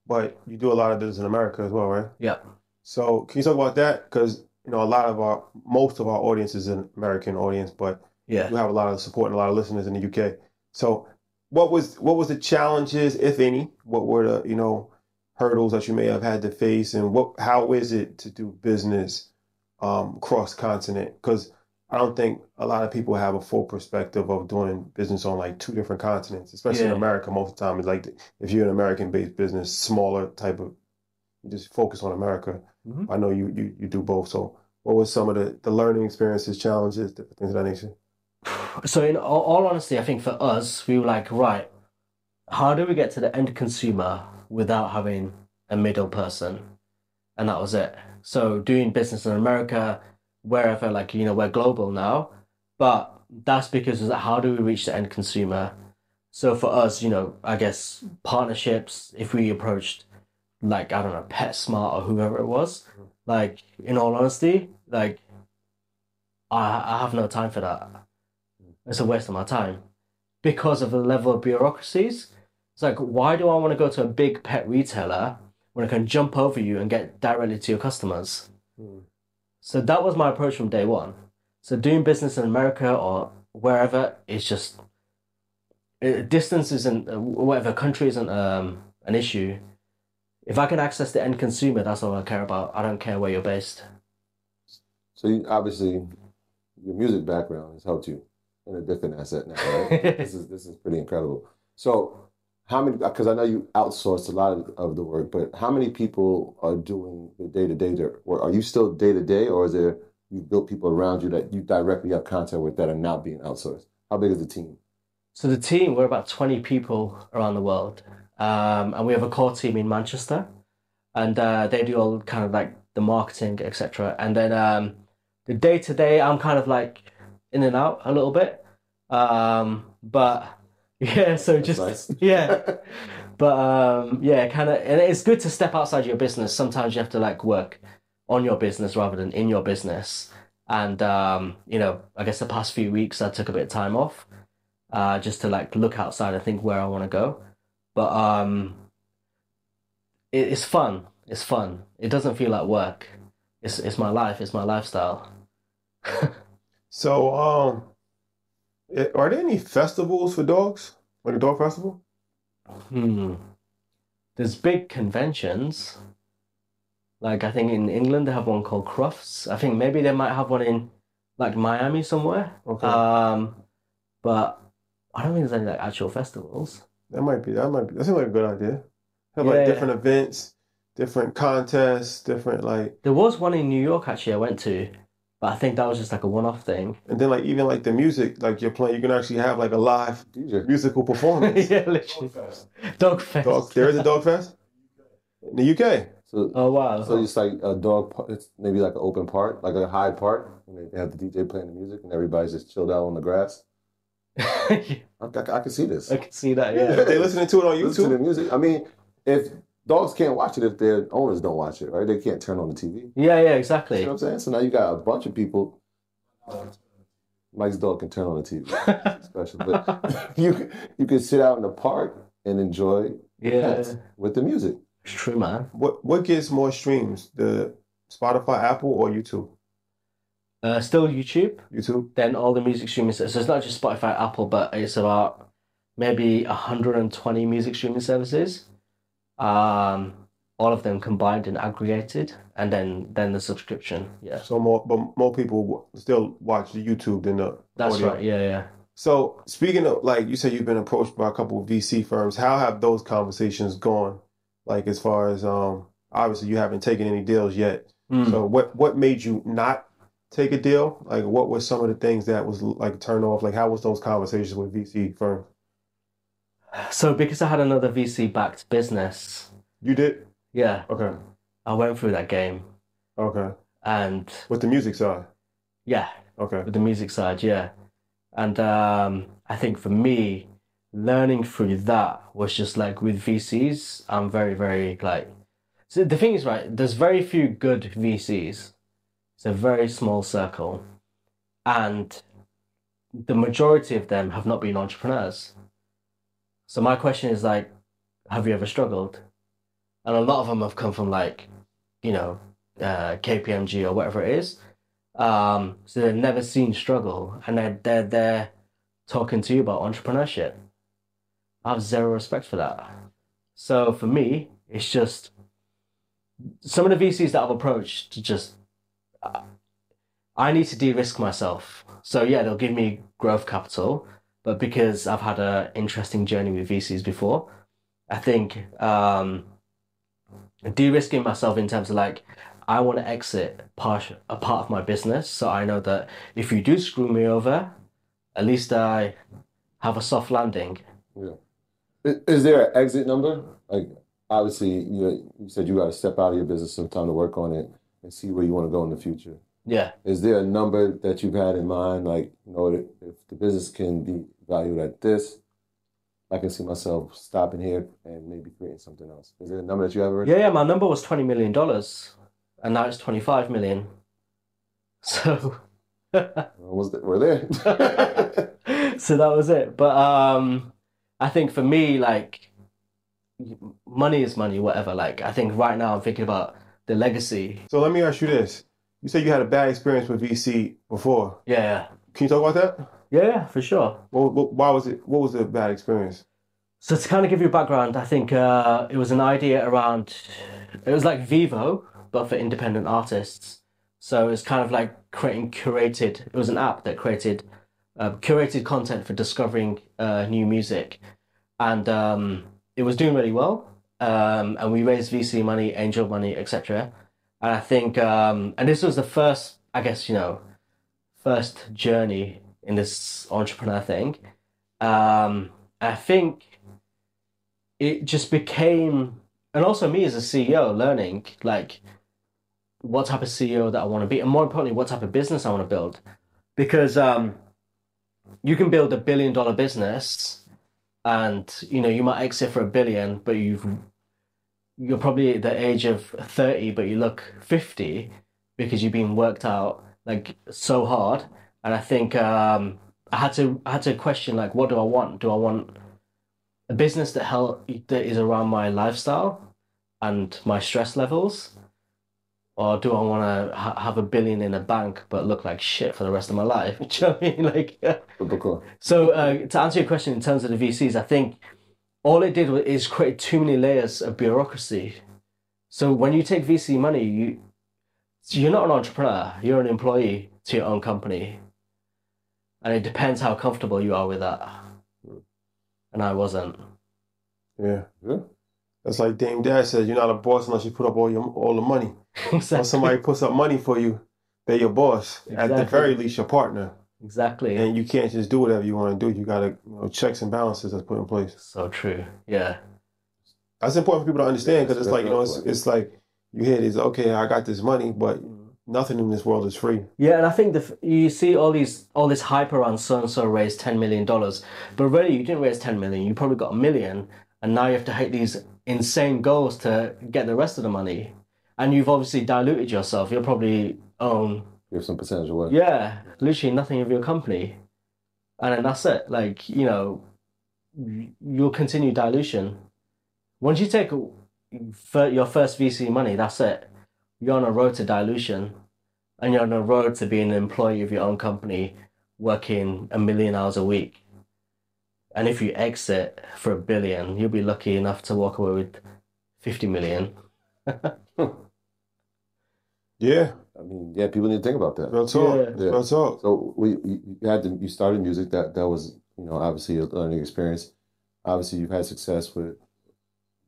but you do a lot of business in America as well, right? Yeah. So, can you talk about that? Because you know, a lot of our, most of our audience is an American audience, but Yeah. you have a lot of support and a lot of listeners in the UK. So, what was what was the challenges, if any? What were the you know hurdles that you may have had to face, and what how is it to do business um, cross continent? Because I don't think a lot of people have a full perspective of doing business on like two different continents, especially in America. Most of the time, it's like if you're an American-based business, smaller type of, just focus on America. Mhm. I know you you you do both. So, what was some of the the learning experiences, challenges, th- things of that nature? So, in all, all honesty, I think for us, we were like, right, how do we get to the end consumer without having a middle person? And that was it. So, doing business in America, wherever, like, you know, we're global now, but that's because how do we reach the end consumer? So, for us, you know, I guess partnerships, if we approached, like, I don't know, PetSmart or whoever it was, like, in all honesty, like, I, I have no time for that. It's a waste of my time because of the level of bureaucracies. It's like, why do I want to go to a big pet retailer when I can jump over you and get directly to your customers? So that was my approach from day one. So doing business in America or wherever is just uh, distance isn't uh, whatever country isn't um, an issue. If I can access the end consumer, that's all I care about. I don't care where you're based. So you, obviously, your music background has helped you in a different asset now, right? this is this is pretty incredible. So how many? Because I know you outsourced a lot of, of the work, but how many people are doing the day to day work? Are you still day to day, or is there you built people around you that you directly have contact with that are not being outsourced? How big is the team? So the team, we're about 20 people around the world. Um, and we have a core team in Manchester. And uh, they do all kind of like the marketing, etc. And then um, the day to day, I'm kind of like in and out a little bit. Um, but yeah, so just, nice. yeah. But um, yeah, kind of, and it's good to step outside your business. Sometimes you have to like work on your business rather than in your business. And, um, you know, I guess the past few weeks I took a bit of time off uh, just to like look outside and think where I want to go. But um, it, it's fun. It's fun. It doesn't feel like work. It's it's my life. It's my lifestyle. So, um, are there any festivals for dogs? Like a dog festival? Hmm. There's big conventions. Like I think in England they have one called Crufts. I think maybe they might have one in like Miami somewhere. Okay, Um, but I don't think there's any like actual festivals. that might be. That might be. That seems like a good idea. Have Yeah, like yeah. different events, different contests, different like, There was one in New York actually I went to, but I think that was just like a one-off thing. and then like even like the music, like you're playing, you can actually have like a live DJ. musical performance. yeah, literally. Dog fest. Dog, there is a dog fest in the UK. So, Oh wow. so it's like a dog. par- It's maybe like an open park, like a Hyde Park, and they have the DJ playing the music, and everybody's just chilled out on the grass. I, I, I can see this. I can see that. Yeah, Yeah. they listening to it on YouTube. Listen to the music. I mean, if dogs can't watch it, if their owners don't watch it, right? They can't turn on the TV. You Yeah, yeah, know exactly. what I'm saying? So now you got a bunch of people. Mike's dog can turn on the TV. Special, but you you can sit out in the park and enjoy Yeah, pets with the music. it's true, man. What what gets more streams, the Spotify, Apple, or YouTube? Uh, still YouTube. YouTube. Then all the music streaming. Services. So it's not just Spotify, Apple, but it's about maybe 120 music streaming services. Um, all of them combined and aggregated, and then then the subscription. Yeah, So more, but more people still watch the YouTube than the that's audio. right. Yeah, yeah. So speaking of like you said, you've been approached by a couple of VC firms. How have those conversations gone? Like as far as um, obviously you haven't taken any deals yet. Mm. So what what made you not take a deal? Like what were some of the things that was like turn off? Like how was those conversations with VC firms? So because I had another VC backed business, You did? yeah, Okay. I went through that game, Okay. and With the music side. yeah, Okay. with the music side, yeah. And um, I think for me, learning through that was just like with VCs, I'm very, very like. So the thing is, right, there's very few good VCs. It's a very small circle. And the majority of them have not been entrepreneurs. So my question is like, have you ever struggled? And a lot of them have come from like, you know, uh, KPMG or whatever it is. Um, so they've never seen struggle, and they're they're there talking to you about entrepreneurship. I have zero respect for that. So for me, it's just some of the VCs that I've approached. To just uh, I need to de-risk myself. So yeah, they'll give me growth capital, but because I've had a interesting journey with VCs before, I think um, de-risking myself in terms of like I want to exit part a part of my business, so I know that if you do screw me over, at least I have a soft landing. Is, is there an exit number? Like, obviously, you you said you got to step out of your business sometime to work on it and see where you want to go in the future. Yeah. Is there a number that you've had in mind? Like, you know, if the business can be valued at this, I can see myself stopping here and maybe creating something else. Is there a number that you ever? Yeah, yeah, my number was twenty million dollars, and now it's twenty five million. So, Was we're there. so that was it. But um, I think for me, like, money is money, whatever. Like, I think right now I'm thinking about the legacy. So let me ask you this. You said you had a bad experience with VC before. Yeah, yeah, Can you talk about that? yeah, yeah, for sure. What, what, why was it? What was the bad experience? So to kind of give you a background, I think uh, it was an idea around. It was like Vevo, but for independent artists. So it's kind of like creating curated. It was an app that created uh, curated content for discovering uh, new music, and um, it was doing really well. Um, and we raised VC money, angel money, etc. And I think, um, and this was the first, I guess you know, first journey in this entrepreneur thing. Um, I think it just became and also me as a CEO learning like what type of CEO that I want to be and more importantly what type of business I want to build because um you can build a billion dollar business and you know you might exit for a billion but you've you're probably at the age of 30 but you look 50 because you've been worked out like so hard and I think um I had to I had to question like what do I want do I want a business that hel- that is around my lifestyle and my stress levels or do I want to ha- have a billion in a bank but look like shit for the rest of my life? Do you know what I mean? Like, Typical. so uh, to answer your question in terms of the VCs, I think all it did wa- is create too many layers of bureaucracy. So when you take VC money, you you're not an entrepreneur. You're an employee to your own company, and it depends how comfortable you are with that. And I wasn't. Yeah. Yeah. That's like Dame Dash said, you're not a boss unless you put up all your all the money. When exactly. somebody puts up money for you, they're your boss. Exactly. At the very least, your partner. Exactly. And you can't just do whatever you want to do. You gotta, you know, checks and balances that's put in place. So true. Yeah. That's important for people to understand because That's it's like, you know, it's, it's like you hear this, okay, I got this money, but nothing in this world is free. Yeah, and I think the you see all these all this hype around so and so raised ten million dollars, but really you didn't raise ten million. You probably got a million, and now you have to hit these insane goals to get the rest of the money, and you've obviously diluted yourself. You'll probably own Give some percentage of away. yeah, literally nothing of your company, and then that's it. Like you know, you'll continue dilution. Once you take your first VC money, that's it. You're on a road to dilution, and you're on a road to being an employee of your own company, working a million hours a week. And if you exit for a billion, you'll be lucky enough to walk away with fifty million. Yeah, I mean, yeah, people need to think about that. real talk. Yeah. Yeah. Real talk. So we you you had to you started music that that was you know obviously a learning experience. Obviously, you've had success with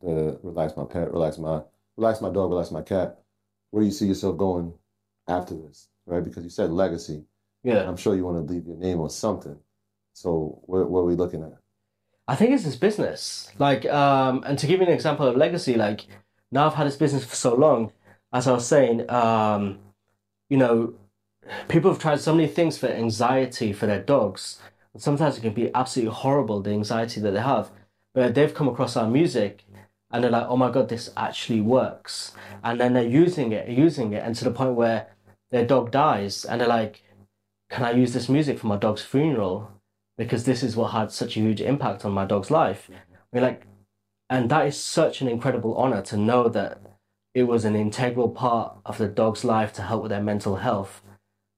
the relax my pet, relax my relax my dog, relax my cat. Where do you see yourself going after this, right? Because you said legacy. Yeah. I'm sure you want to leave your name on something. So where where are we looking at? I think it's this business. Like, um, and to give you an example of legacy, like now I've had this business for so long, as I was saying, um, you know, people have tried so many things for anxiety for their dogs. And sometimes it can be absolutely horrible, the anxiety that they have. But they've come across our music and they're like, oh my God, this actually works. And then they're using it, using it, and to the point where their dog dies and they're like, can I use this music for my dog's funeral? because this is what had such a huge impact on my dog's life. Mean, like, and that is such an incredible honor to know that it was an integral part of the dog's life to help with their mental health,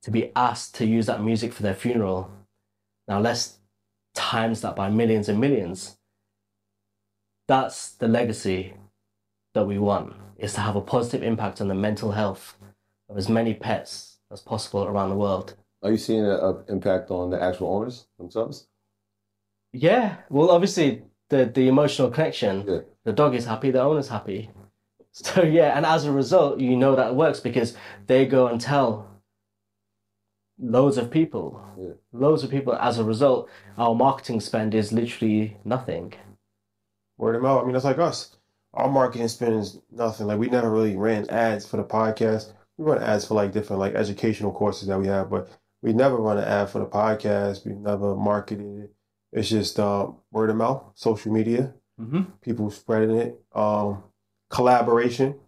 to be asked to use that music for their funeral. Now let's times that by millions and millions. That's the legacy that we want, is to have a positive impact on the mental health of as many pets as possible around the world. Are you seeing an impact on the actual owners themselves? Yeah, well, obviously the the emotional connection. Yeah. The dog is happy, the owner's happy. So yeah, and as a result, you know that works because they go and tell loads of people, Yeah. loads of people. As a result, our marketing spend is literally nothing. Word of mouth. I mean, that's like us. Our marketing spend is nothing. Like we never really ran ads for the podcast. We run ads for like different like educational courses that we have, but we never run an ad for the podcast. We never marketed it. It's just um, word of mouth, social media, Mm-hmm. people spreading it, um, collaboration,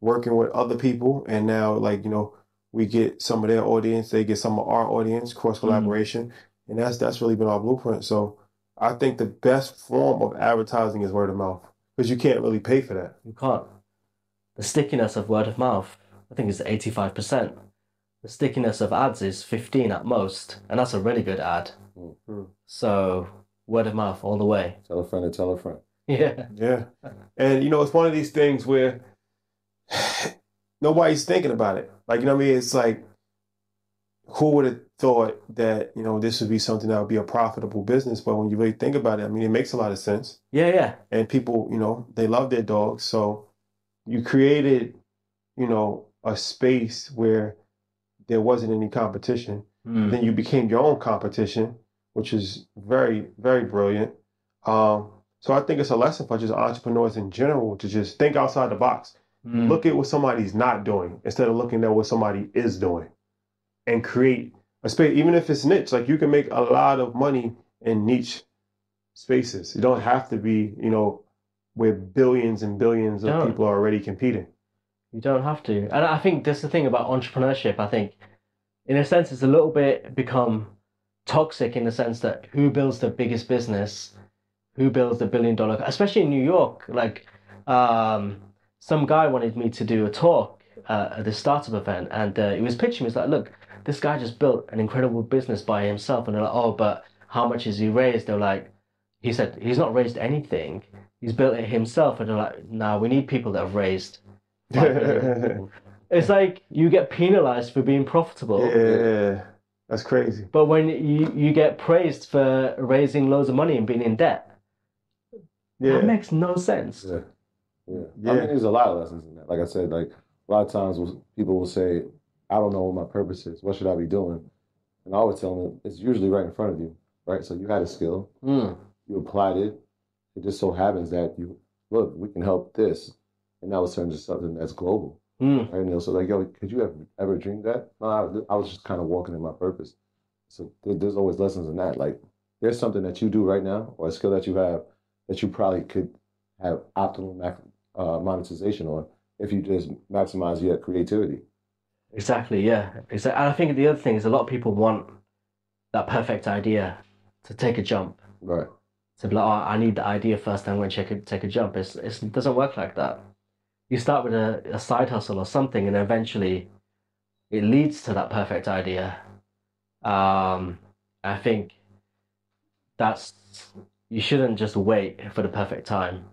working with other people, and now like you know we get some of their audience, they get some of our audience, cross collaboration, and that's that's really been our blueprint. So I think the best form of advertising is word of mouth because you can't really pay for that. You can't. The stickiness of word of mouth, I think, is eighty five percent. The stickiness of ads is fifteen at most, and that's a really good ad. Mhm. So word of mouth all the way. Tell a friend to tell a friend. Yeah. Yeah, and you know it's one of these things where nobody's thinking about it. Like you know what I mean? It's like who would have thought that you know this would be something that would be a profitable business? But when you really think about it, I mean, it makes a lot of sense. Yeah, yeah. and people, you know, they love their dogs. So you created, you know, a space where there wasn't any competition. Mm. Then you became your own competition, which is very, very brilliant. Um, so I think it's a lesson for just entrepreneurs in general to just think outside the box. Mm. Look at what somebody's not doing instead of looking at what somebody is doing and create a space, even if it's niche. Like you can make a lot of money in niche spaces. You don't have to be, you know, where billions and billions of people are already competing. You don't have to. And I think that's the thing about entrepreneurship. I think, in a sense, it's a little bit become toxic in the sense that who builds the biggest business, who builds the billion dollar, especially in New York. Like, um, some guy wanted me to do a talk uh, at this startup event, and uh, he was pitching. He was like, "Look, this guy just built an incredible business by himself," and they're like, "Oh, but how much has he raised?" They're like, "He said he's not raised anything. He's built it himself." And they're like, "No, we need people that have raised." it's like you get penalized for being profitable. yeah, that's crazy. But when you, you get praised for raising loads of money and being in debt, Yeah, that makes no sense. Yeah. Yeah. Yeah. I mean, there's a lot of lessons in that. Like I said, like a lot of times people will say, I don't know what my purpose is. What should I be doing? And I always tell them it's usually right in front of you, right? So you had a skill, Mm. you applied it. It just so happens that you look, we can help this. And now it's turned into something that's global. Mm. Right? And they'll say, like, yo, could you have ever dreamed that? No, I, I was just kind of walking in my purpose. So there, there's always lessons in that. Like, there's something that you do right now or a skill that you have that you probably could have optimal uh, monetization on if you just maximize your creativity. Exactly, yeah. Exactly. And I think the other thing is a lot of people want that perfect idea to take a jump. Right. To be like, oh, I need the idea first, then I'm going to take a, take a jump. It's, it's, it doesn't work like that. You start with a, a side hustle or something, and eventually it leads to that perfect idea. Um, I think that's, you shouldn't just wait for the perfect time.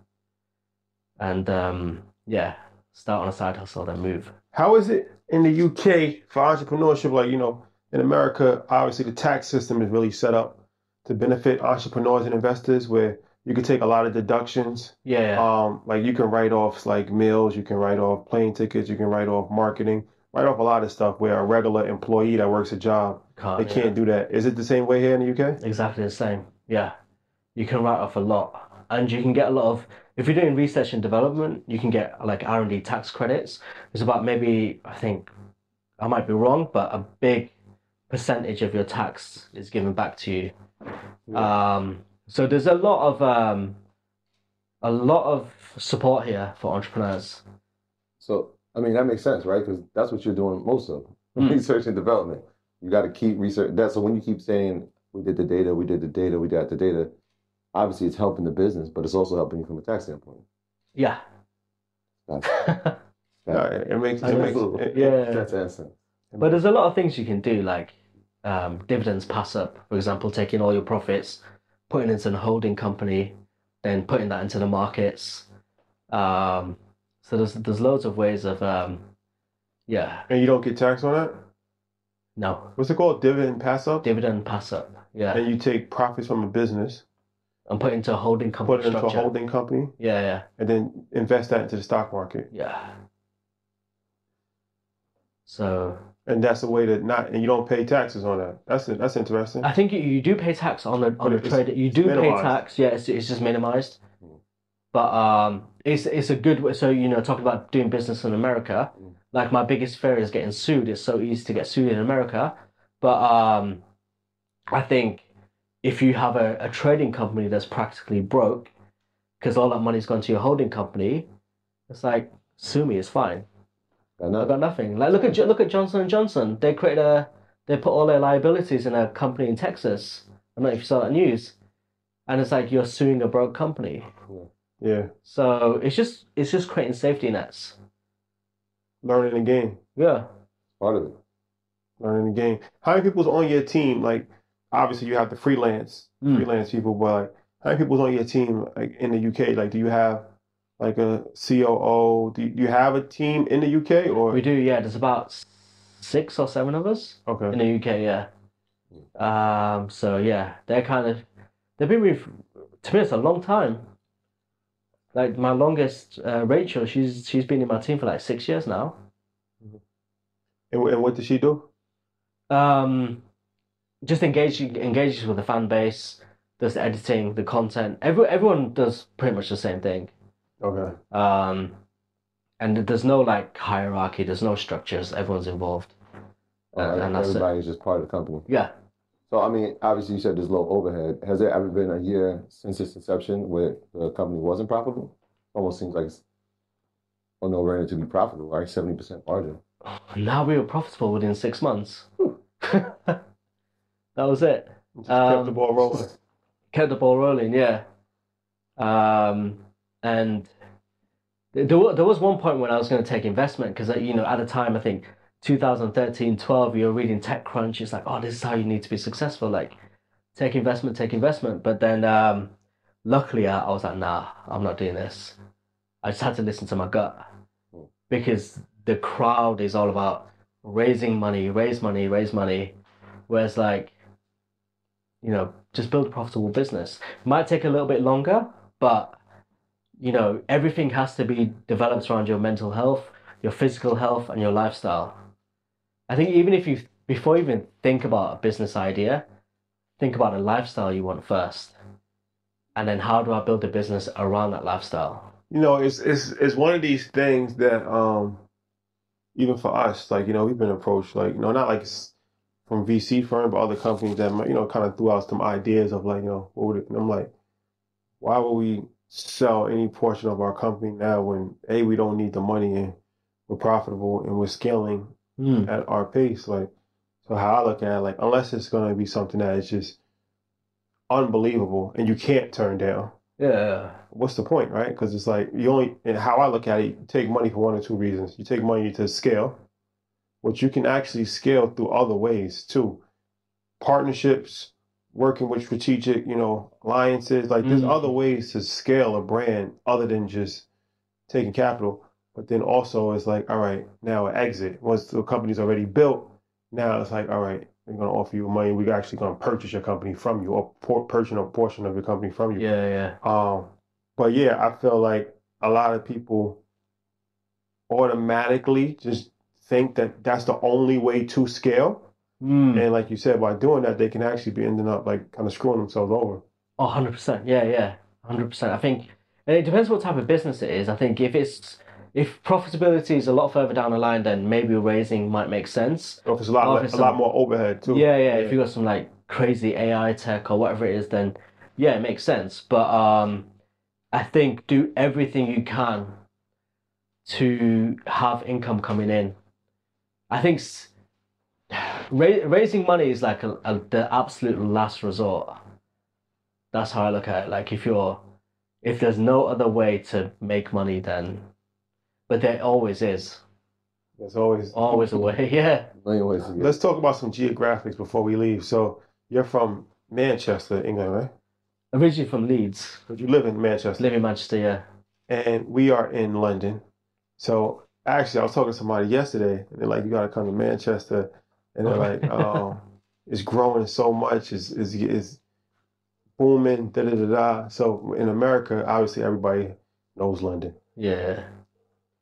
And um, yeah, start on a side hustle, then move. How is it in the UK for entrepreneurship? Like, you know, in America, obviously the tax system is really set up to benefit entrepreneurs and investors where you can take a lot of deductions. Yeah, yeah. Um, like you can write off like meals, you can write off plane tickets, you can write off marketing, write off a lot of stuff where a regular employee that works a job, Can't, they yeah. can't do that. Is it the same way here in the UK? Exactly the same. Yeah. You can write off a lot. And you can get a lot of if you're doing research and development, you can get like R and D tax credits. It's about maybe I think I might be wrong, but a big percentage of your tax is given back to you. Um so there's a lot of um a lot of support here for entrepreneurs. So, I mean, that makes sense, right? Because that's what you're doing most of Mm. research and development. You got to keep research. That so when you keep saying we did the data, we did the data, we got the data. Obviously, it's helping the business, but it's also helping you from a tax standpoint. Yeah. That's, Yeah, it it makes it makes that's- it- yeah. that's answer. But there's a lot of things you can do, like um, dividends pass up, for example, taking all your profits, putting it into a holding company, then putting that into the markets. Um, so there's there's loads of ways of um, yeah, and you don't get taxed on it. no What's it called? Dividend pass up. dividend pass up, yeah, And you take profits from a business, and put it into a holding company put it into a holding company, Yeah, yeah, and then invest that into the stock market. yeah. So And that's a way to not, and you don't pay taxes on that. That's that's interesting. I think you, you do pay tax on the on the trade. You do pay minimized. tax. Yeah, it's, it's just minimized. Mm. But um, it's it's a good way. So you know, talking about doing business in America, Mm. like my biggest fear is getting sued. It's so easy to get sued in America. But um, I think if you have a, a trading company that's practically broke, because all that money's gone to your holding company, it's like sue me. It's fine. Got I've nothing. got nothing. Like look at look at Johnson and Johnson. They created a they put all their liabilities in a company in Texas. I don't know if you saw that news. And it's like you're suing a broke company. yeah, So it's just it's just creating safety nets. learning the game, Yeah. Part of it. learning the game. How many people's on your team? Like, obviously you have the freelance Mm. freelance people, but like, how many people's on your team? Like in the UK, like, do you have like a COO? Do you, do you have a team in the UK or We do, yeah. There's about six or seven of us Okay. in the UK, yeah. Um so yeah, they're kind of they've been with to me it's a long time. Like my longest uh, Rachel, she's she's been in my team for like six years now. And, and what does she do? um just engaging engages with the fan base does the editing the content Every, everyone does pretty much the same thing Okay. um and there's no like hierarchy there's no structures everyone's involved Uh, and, that's it just part of the company. yeah So, I mean, obviously, you said there's low overhead. Has there ever been a year since its inception where the company wasn't profitable? Almost seems like it's a no-brainer to be profitable, right? Seventy percent margin. now we were profitable within six months that was it. Just kept the Um, ball rolling. kept the ball rolling yeah. Um and there, there was one point when I was going to take investment because you know at the time I think 2013 12 you're reading TechCrunch. It's like oh this is how you need to be successful like take investment take investment. But then um, luckily I, I was like nah I'm not doing this. I just had to listen to my gut. Because the crowd is all about raising money raise money raise money. Whereas like you know just build a profitable business might take a little bit longer but you know, everything has to be developed around your mental health, your physical health, and your lifestyle. I think even if you, before you even think about a business idea, think about the lifestyle you want first. And then how do I build a business around that lifestyle? you know, it's it's it's one of these things that um even for us, like, you know, we've been approached like, you know, not like from VC firm, but other companies that you know kind of threw out some ideas of like, you know, what would it and I'm like, why would we sell any portion of our company now when A, we don't need the money and we're profitable and we're scaling Hmm. at our pace. Like, so how I look at it, like, unless it's going to be something that is just unbelievable and you can't turn down, Yeah. what's the point, right? Because it's like you only, and how I look at it, you take money for one or two reasons. You take money to scale, which you can actually scale through other ways too. Partnerships, working with strategic, you know, alliances. Like there's Mhm. other ways to scale a brand other than just taking capital. But then also it's like, all right, now exit. Once the company's already built, now it's like, all right, we're gonna offer you money. We're actually gonna purchase your company from you, or por- purchase a portion of your company from you. Yeah, yeah. Um, but yeah, I feel like a lot of people automatically just think that that's the only way to scale. Hmm. And like you said, by doing that, they can actually be ending up like kind of screwing themselves over. Oh, 100%. Yeah, yeah. 100%. I think, and it depends what type of business it is. I think if it's, if profitability is a lot further down the line, then maybe raising might make sense. Or if it's a lot, Or if it's a lot more overhead too. Yeah, yeah. If you got some like crazy AI tech or whatever it is, then yeah, it makes sense. But um, I think do everything you can to have income coming in. I think ra- raising money is like a, a, the absolute last resort. That's how I look at it. Like if you're, if there's no other way to make money, then, but there always is, There's always. always a way. Yeah. Million ways. Let's talk about some geographics before we leave. So you're from Manchester, England, right? Originally from Leeds, But you live in Manchester. live in Manchester. Yeah. and we are in London. So actually, I was talking to somebody yesterday, and they're like, "You got to come to Manchester," and they're like, "Oh, it's growing so much, it's it's, it's booming." Da da da da. So in America, obviously, everybody knows London. Yeah.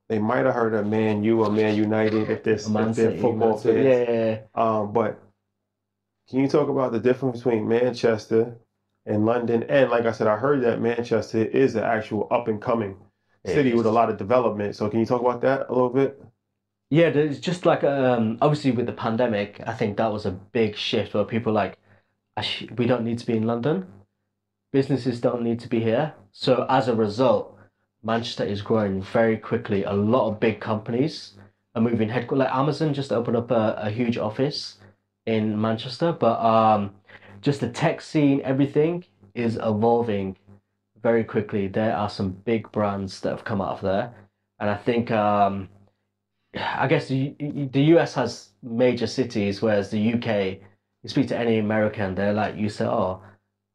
They might have heard of Man U or Man United if they're, Man if they're City, football City. fans. Yeah, Um, but can you talk about the difference between Manchester and London? And like I said, I heard that Manchester is an actual up and coming It city with a lot of development. So can you talk about that a little bit? Yeah, there's just like um obviously with the pandemic, I think that was a big shift where people like, "Ash- we don't need to be in London, businesses don't need to be here. So as a result, Manchester is growing very quickly. A lot of big companies are moving headquarters. Like Amazon just opened up a, a huge office in Manchester, but um, just the tech scene, everything is evolving very quickly. There are some big brands that have come out of there, and I think um, I guess the the US has major cities, whereas the UK, you speak to any American, they're like you say, oh,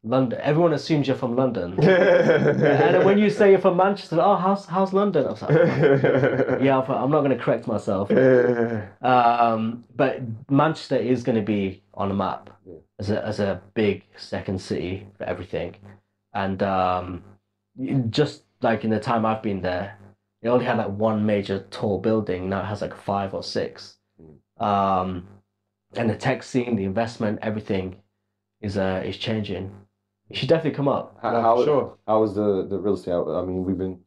London. Everyone assumes you're from London. And then when you say you're from Manchester, oh, how's how's London? I was like, yeah, I'm I'm not going to correct myself. Um, but Manchester is going to be on the map as a as a big second city for everything, and um, just like in the time I've been there, it only had like one major tall building. Now it has like five or six. Um, and the tech scene, the investment, everything is uh is changing. You should definitely come up. How, how, sure. how is the, the real estate? I mean, we've been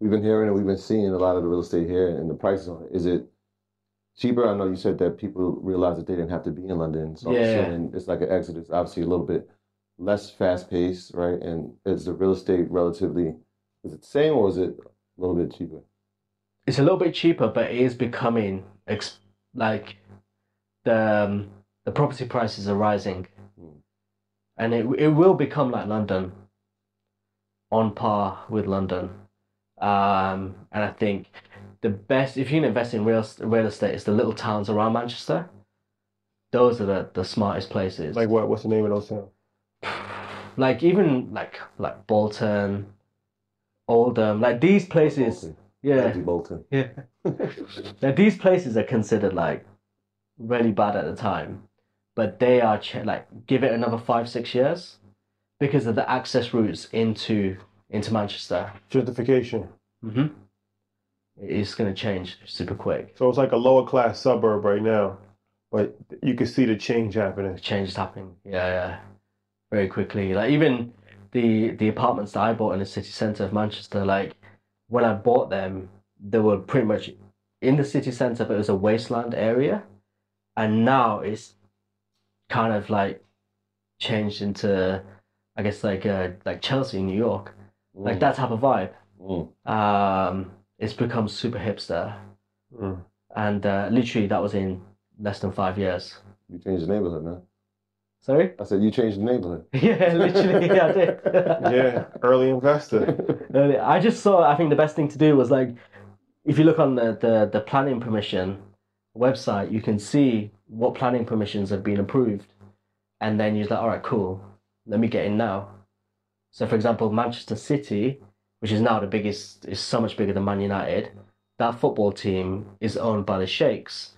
we've been hearing and we've been seeing a lot of the real estate here and the prices on it. Is it cheaper? I know you said that people realized that they didn't have to be in London, so Yeah. it's like an exodus. Obviously, a little bit less fast paced, right? And is the real estate relatively is it the same or is it a little bit cheaper? it's a little bit cheaper, but it is becoming ex- like the um, the property prices are rising, Hmm. and it it will become like London, on par with London. Um, and I think the best if you can invest in real real estate is the little towns around Manchester. Those are the, the smartest places. Like what? What's the name of those towns? Like even like like Bolton, Oldham, like these places. Bolton. Yeah, Andy Bolton. yeah. now these places are considered like really bad at the time, but they are ch- like give it another five six years because of the access routes into into Manchester. Gentrification. Mm-hmm. It's gonna change super quick. So it's like a lower class suburb right now, but you can see the change happening. The change is happening. Yeah, yeah, very quickly. Like even the the apartments that I bought in the city centre of Manchester, like when I bought them, they were pretty much in the city centre, but it was a wasteland area, and now it's kind of like changed into, I guess like uh, like Chelsea, New York, like that type of vibe. Mm. Um, it's become super hipster, Mm. and uh, literally that was in less than five years. You changed the neighborhood, man. Sorry. I said you changed the neighborhood. Yeah, literally, yeah, I did. Yeah, early investor. Early- I just saw. I think the best thing to do was like, if you look on the the, the planning permission website, you can see what planning permissions have been approved, and then you're like, all right, cool, let me get in now. So, for example, Manchester City, which is now the biggest, is so much bigger than Man United. That football team is owned by the Sheikhs.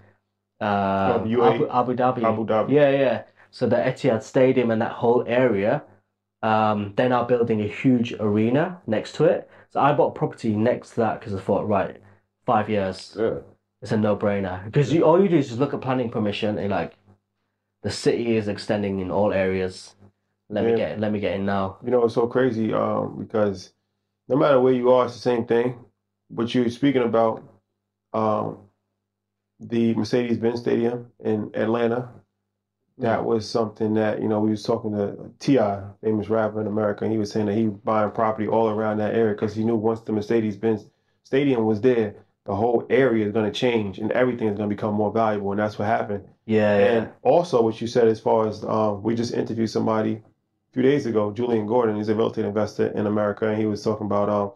Um, UAE. Abu, Abu Dhabi. Abu Dhabi. Yeah, yeah. So the Etihad Stadium and that whole area, um, they're now building a huge arena next to it. So I bought property next to that because I thought, right, five years, Yeah. it's a no-brainer. Because you all you do is just look at planning permission and like, the city is extending in all areas. Let me get let me get in now. You know, it's so crazy um, because no matter where you are, it's the same thing. What you're speaking about, um, the Mercedes-Benz Stadium in Atlanta, that was something that you know we was talking to T.I., famous rapper in America, and he was saying that he was buying property all around that area because he knew once the Mercedes-Benz Stadium was there, the whole area is going to change and everything is going to become more valuable, and that's what happened. Yeah, yeah. And also, what you said as far as um, we just interviewed somebody a few days ago, Julian Gordon. He's a real estate investor in America, and he was talking about um,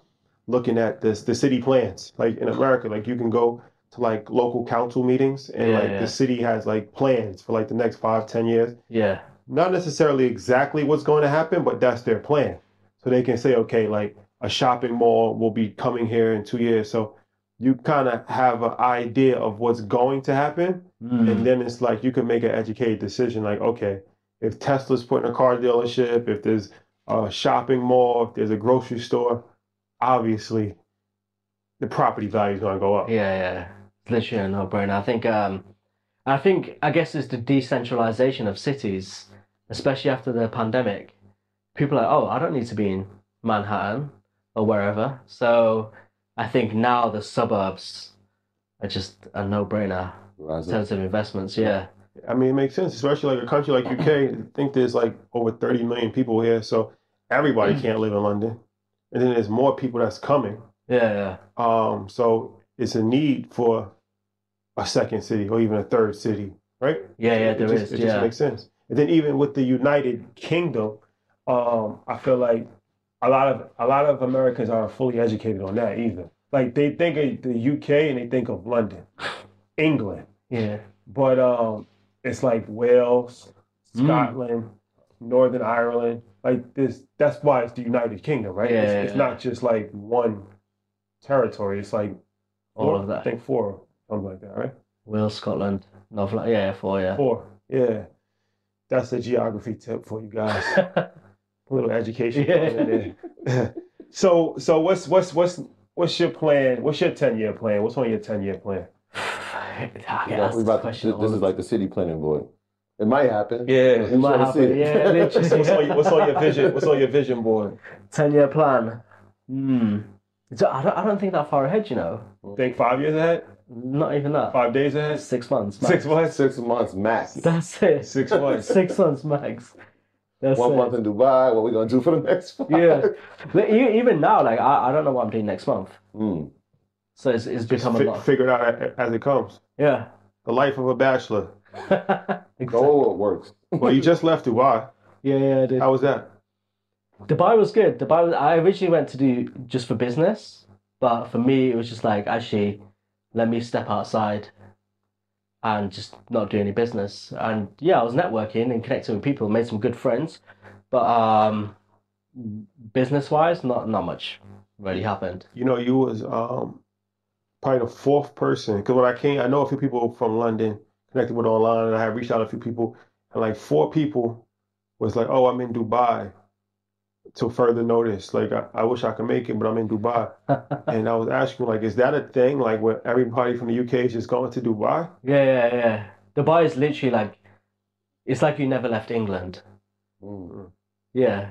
looking at this the city plans. Like in America, like you can go to like local council meetings, and Yeah, like yeah. the city has like plans for like the next five, ten years. yeah. Not necessarily exactly what's going to happen, but that's their plan. So they can say, okay, like a shopping mall will be coming here in two years. So you kind of have an idea of what's going to happen. Mm. And then it's like you can make an educated decision like, okay, if Tesla's putting a car dealership, if there's a shopping mall, if there's a grocery store, obviously the property value is going to go up. Yeah, yeah. It's literally a no-brainer. I think um I think I guess it's the decentralization of cities, especially after the pandemic. People are like, oh, I don't need to be in Manhattan or wherever. So I think now the suburbs are just a no-brainer Rise in terms of investments. Yeah. I mean, it makes sense, especially like a country like UK. I think there's like over 30 million people here, so everybody can't live in London. And then there's more people that's coming. Yeah, yeah. Um, so it's a need for a second city or even a third city, right? Yeah, yeah, It just, is. It just makes sense. And then even with the United Kingdom, um, I feel like a lot of a lot of Americans aren't fully educated on that either. Like they think of the UK and they think of London, England, Yeah. but um, it's like Wales, Mm. Scotland, Northern Ireland. Like this, that's why it's the United Kingdom, right? Yeah, it's, yeah, it's not just like one territory. It's like All four, of that. I think four, something like that, right? Wales, Scotland, North. Yeah, four. Yeah. Four. Yeah. That's a geography tip for you guys. A little education. Yeah. in there. so so what's what's what's what's your plan? What's your ten year plan? What's on your ten year plan? I get asked we this about to- question this is the like the city planning board. It might happen. Yeah. It might happen. Yeah, What's, literally. what's on, your- what's on your vision? What's on your vision board? Ten year plan. Hmm. So I don't, I don't think that far ahead, you know. Think five years ahead? Not even that. Five days ahead? Six months. Max. Six months? Six months max. That's it. Six months. Six months max. That's One it. month in Dubai. What we gonna do for the next five? Yeah. But even now, like I, I don't know what I'm doing next month. Mm. So it's, it's Just become a lot. figure it out as it comes. Yeah. The life of a bachelor. exactly. Go it works. Well, you just left Dubai. Yeah, yeah, I did. How was that? Dubai was good. Dubai was, I originally went to do just for business, But for me, it was just like actually, let me step outside and just not do any business. And yeah, I was networking and connecting with people, made some good friends, but um, business wise, not not much really happened. You know, you was um probably the fourth person because when I came, I know a few people from London connected with online, and I had reached out a few people, and like four people was like, "Oh, I'm in Dubai." To further notice, like I, I wish I could make it, but I'm in Dubai, and I was asking, like, is that a thing? Like, where everybody from the UK is just going to Dubai? Yeah, yeah, yeah. Dubai is literally like, it's like you never left England. Mm. Yeah,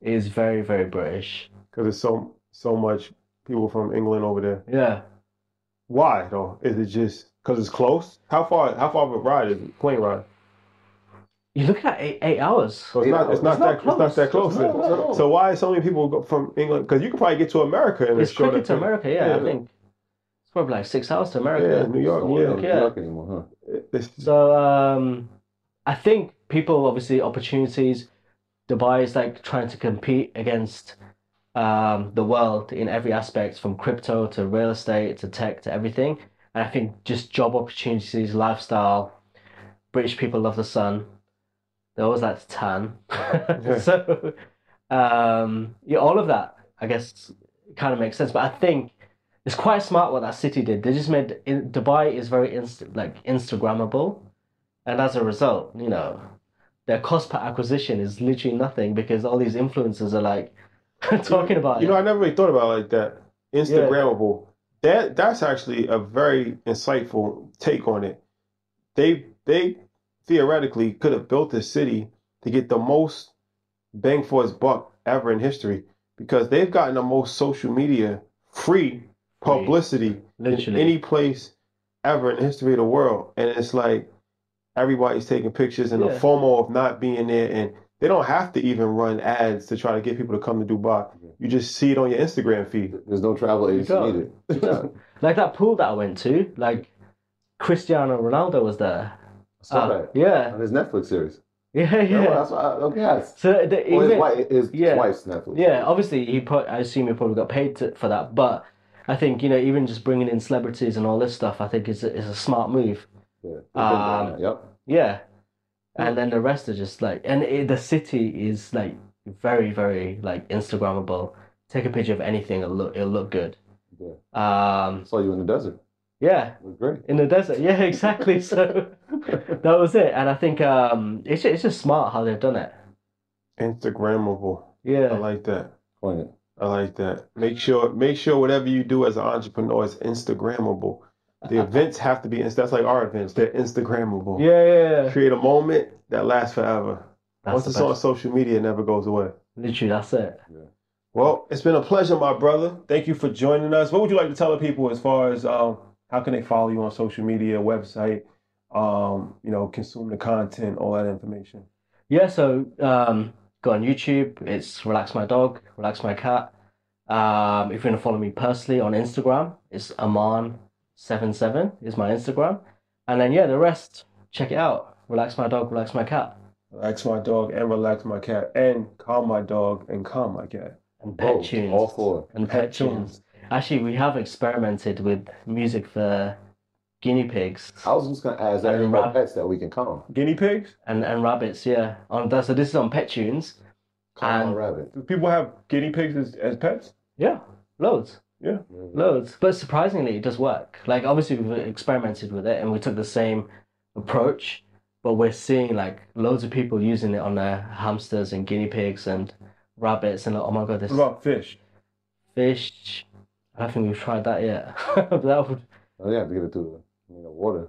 it is very, very British. Because there's so so much people from England over there. Yeah. Why though? Is it just because it's close? How far? How far of a ride is it? Plane ride? You're looking at eight, eight hours. So it's Eight not. It's hours. not It's that. not It's not close. that close. It's then. not close at all. So why so many people go from England? Because you could probably get to America in a It's shorter quicker to. America, yeah, Yeah. I think. It's probably like six hours to Yeah, America. New York. Yeah. we don't New York anymore, huh? So um, I think people obviously opportunities. Dubai is like trying to compete against um, the world in every aspect, from crypto to real estate to tech to everything. And I think just job opportunities, lifestyle. British people love the sun. They always like to tan. so um, yeah, all of that I guess kind of makes sense. But I think it's quite smart what that city did. They just made in, Dubai is very inst- like Instagrammable, and as a result, you know, their cost per acquisition is literally nothing because all these influencers are like talking about You it. know, I never really thought about it like that. Instagrammable. That that's actually a very insightful take on it. They they theoretically could have built this city to get the most bang for its buck ever in history because they've gotten the most social media free publicity in any place ever in the history of the world. And it's like everybody's taking pictures and the Yeah. FOMO of not being there and they don't have to even run ads to try to get people to come to Dubai. You just see it on your Instagram feed. There's no travel agency go. needed. like that pool that I went to, like Cristiano Ronaldo was there. I saw Uh, that yeah, on his Netflix series. yeah, Yeah. yeah. that's what I, okay. So the, Well, his, even, wife, his yeah. wife's Netflix. Yeah, obviously he put. I assume he probably got paid to, for that, but I think you know even just bringing in celebrities and all this stuff, I think is a, is a smart move. Yeah. Um, Yep. Yeah, and then the rest are just like, and it, the city is like very very like Instagrammable. Take a picture of anything, it'll look it'll look good. Yeah. Um, Saw you in the desert. yeah, It was great. in the desert. Yeah, exactly. So that was it, and I think um, it's just, it's just smart how they've done it. Instagrammable. Yeah, I like that. Coin it. I like that. Make sure make sure whatever you do as an entrepreneur is Instagrammable. The events have to be that's like our events. They're Instagrammable. yeah, yeah. yeah. Create a moment that lasts forever. That's Once the it's on social media, it never goes away. Literally, that's it. Well, it's been a pleasure, my brother. Thank you for joining us. What would you like to tell the people as far as um, how can they follow you on social media, website, um, you know, consume the content, all that information? Yeah, so um, go on YouTube. It's Relax My Dog, Relax My Cat. Um, if you want to follow me personally on Instagram, it's Aman77 is my Instagram. And then, yeah, the rest, check it out. Relax My Dog, Relax My Cat. Relax my dog and relax my cat, and calm my dog and calm my cat. And Pet Both, Tunes. all four. And Pet Pet Tunes. Actually, we have experimented with music for guinea pigs I was just gonna ask that And about rab- pets that we can calm. Guinea pigs? and, and rabbits, yeah. On that, so this is on Pet Tunes. Calm And- a rabbit. Do people have guinea pigs as, as pets? Yeah, loads. Yeah. Mm. Loads. But surprisingly, it does work. Like, obviously, we've experimented with it and we took the same approach, but we're seeing like loads of people using it on their hamsters and guinea pigs and rabbits. And like, oh my god, this What about fish? fish. I don't think we've tried that yet. but that would, Oh, yeah, have to get it through the you know, water.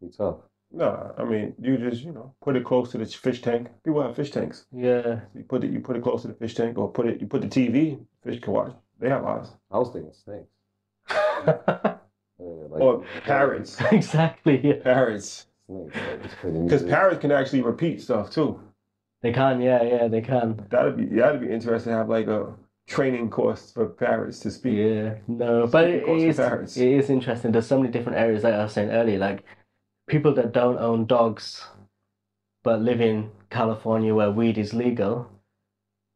Be tough. No, I mean you just you know put it close to the fish tank. People have fish tanks. yeah. You put it you put it close to the fish tank, or put it you put the TV. Fish can watch. They have eyes. I was thinking snakes. Yeah, like, Or parrots. exactly. Yeah. Parrots. Snakes. Like, just play the Because music. parrots can actually repeat stuff too. They can, yeah, yeah, they can. That'd be that'd be interesting to have like a training course for parents to speak. Yeah, no, but it, Speaking it of is parrots. it is interesting. There's so many different areas, like I was saying earlier, like people that don't own dogs, but live in California where weed is legal,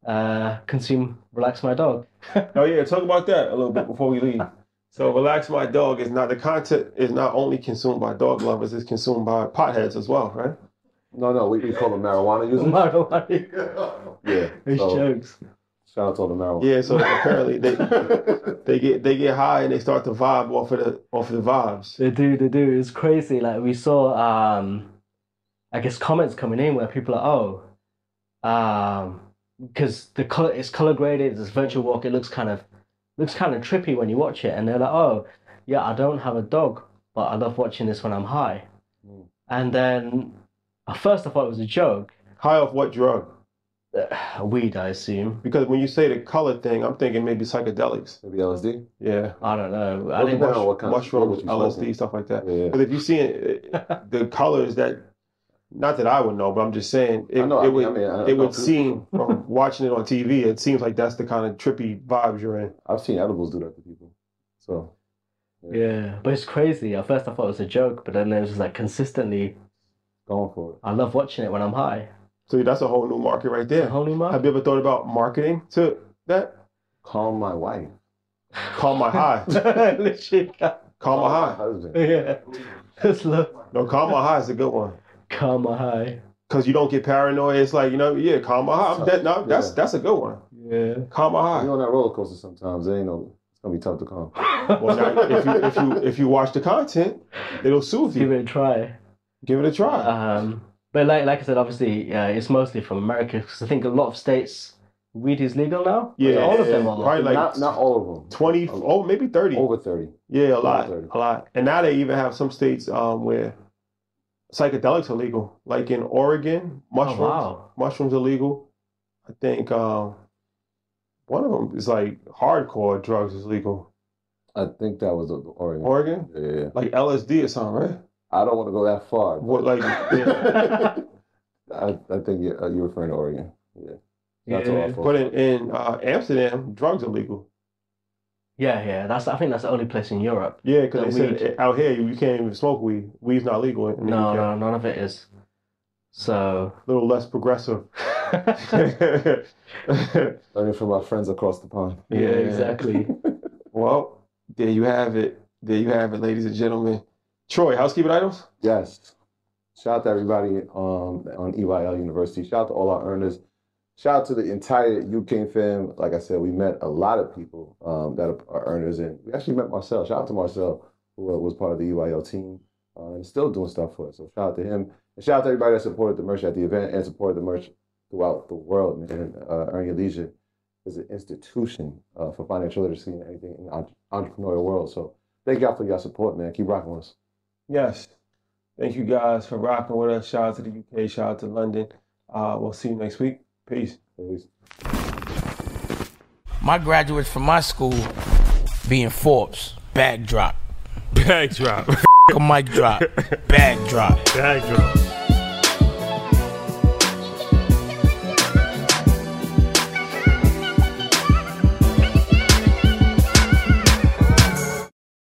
uh, consume Relax my dog. Oh yeah, talk about that a little bit before we leave. So relax my dog is not the content is not only consumed by dog lovers, it's consumed by potheads as well, right? No, no, we, we call them marijuana users. Marijuana. Yeah. It's so, jokes. Shout out to all the marijuana. Yeah, so apparently they they get they get high and they start to vibe off of the off of the vibes. They do, they do. It's crazy. Like we saw, um, I guess comments coming in where people are, oh, um, because the color it's color graded. It's virtual walk. It looks kind of looks kind of trippy when you watch it, and they're like, oh, yeah, I don't have a dog, but I love watching this when I'm high. Mm. And then at first I thought it was a joke. High off what drug? Weed, I assume. Because when you say the color thing, I'm thinking maybe psychedelics. Maybe LSD. Yeah. I don't know. I Well, didn't depending watch. what kind of Mushrooms, you LSD, smoking. stuff like that. Yeah, yeah. But if you see it, the colors that, not that I would know, but I'm just saying, it, I know, I it mean- would, I mean, I- it I- would seem from watching it on TV, it seems like that's the kind of trippy vibes you're in. I've seen edibles do that to people. So Yeah, but it's crazy. At first I thought it was a joke, but then it was just like consistently. going for it. I love watching it when I'm high. So that's a whole new market right there. a whole new market. Have you ever thought about marketing to that? Calm my wife. Calm my high. Literally. Calm my high. husband. Yeah. Just look. No, calm my high is a good one. Calm my high. Cause you don't get paranoid. It's like you know, yeah, calm my high. That, no, that's Yeah. that's a good one. Yeah. Calm my high. You're on that roller coaster sometimes. It ain't no. It's gonna be tough to calm. Well, now, if you if you if you watch the content, it'll soothe you. Give you. it a try. Give it a try. Um, but like like I said, obviously, uh, it's mostly from America because I think a lot of states weed is legal now. Yeah, all of them are. Probably like not not all of them. twenty. Oh, maybe thirty. Over thirty. Yeah, a lot, 30. a lot. And now they even have some states um, where psychedelics are legal, like in Oregon, mushrooms. Oh, wow. Mushrooms are legal. I think um, one of them is like hardcore drugs is legal. I think that was the the Oregon. Oregon, Yeah, yeah. like LSD or something, right? I don't want to go that far. What like? Yeah. I, I think you're, uh, you're referring to Oregon. Yeah. That's Yeah. all. folks. But in, in uh, Amsterdam, drugs are legal. Yeah, yeah. That's I think that's the only place in Europe. Yeah, because they weed. said out here you, you can't even smoke weed. Weed's not legal. In No, UK. no, none of it is. So A little less progressive. Learning from my friends across the pond. yeah, exactly. well, there you have it. There you have it, ladies and gentlemen. Troy, housekeeping items? Yes. Shout out to everybody um, on EYL University. Shout out to all our earners. Shout out to the entire UK fam. Like I said, we met a lot of people um, that are, earners, and we actually met Marcel. Shout out to Marcel, who uh, was part of the EYL team uh, and still doing stuff for us. So shout out to him. And shout out to everybody that supported the merch at the event and supported the merch throughout the world, man. Uh, Earn Your Leisure is an institution uh, for financial literacy and anything in the entrepreneurial world. So thank y'all for your support, man. Keep rocking with us. Yes. Thank you guys for rocking with us. Shout out to the UK. Shout out to London. Uh, we'll see you next week. Peace. Peace. My graduates from my school being Forbes, bag drop, Bag drop. a mic drop, bag drop. Bag drop.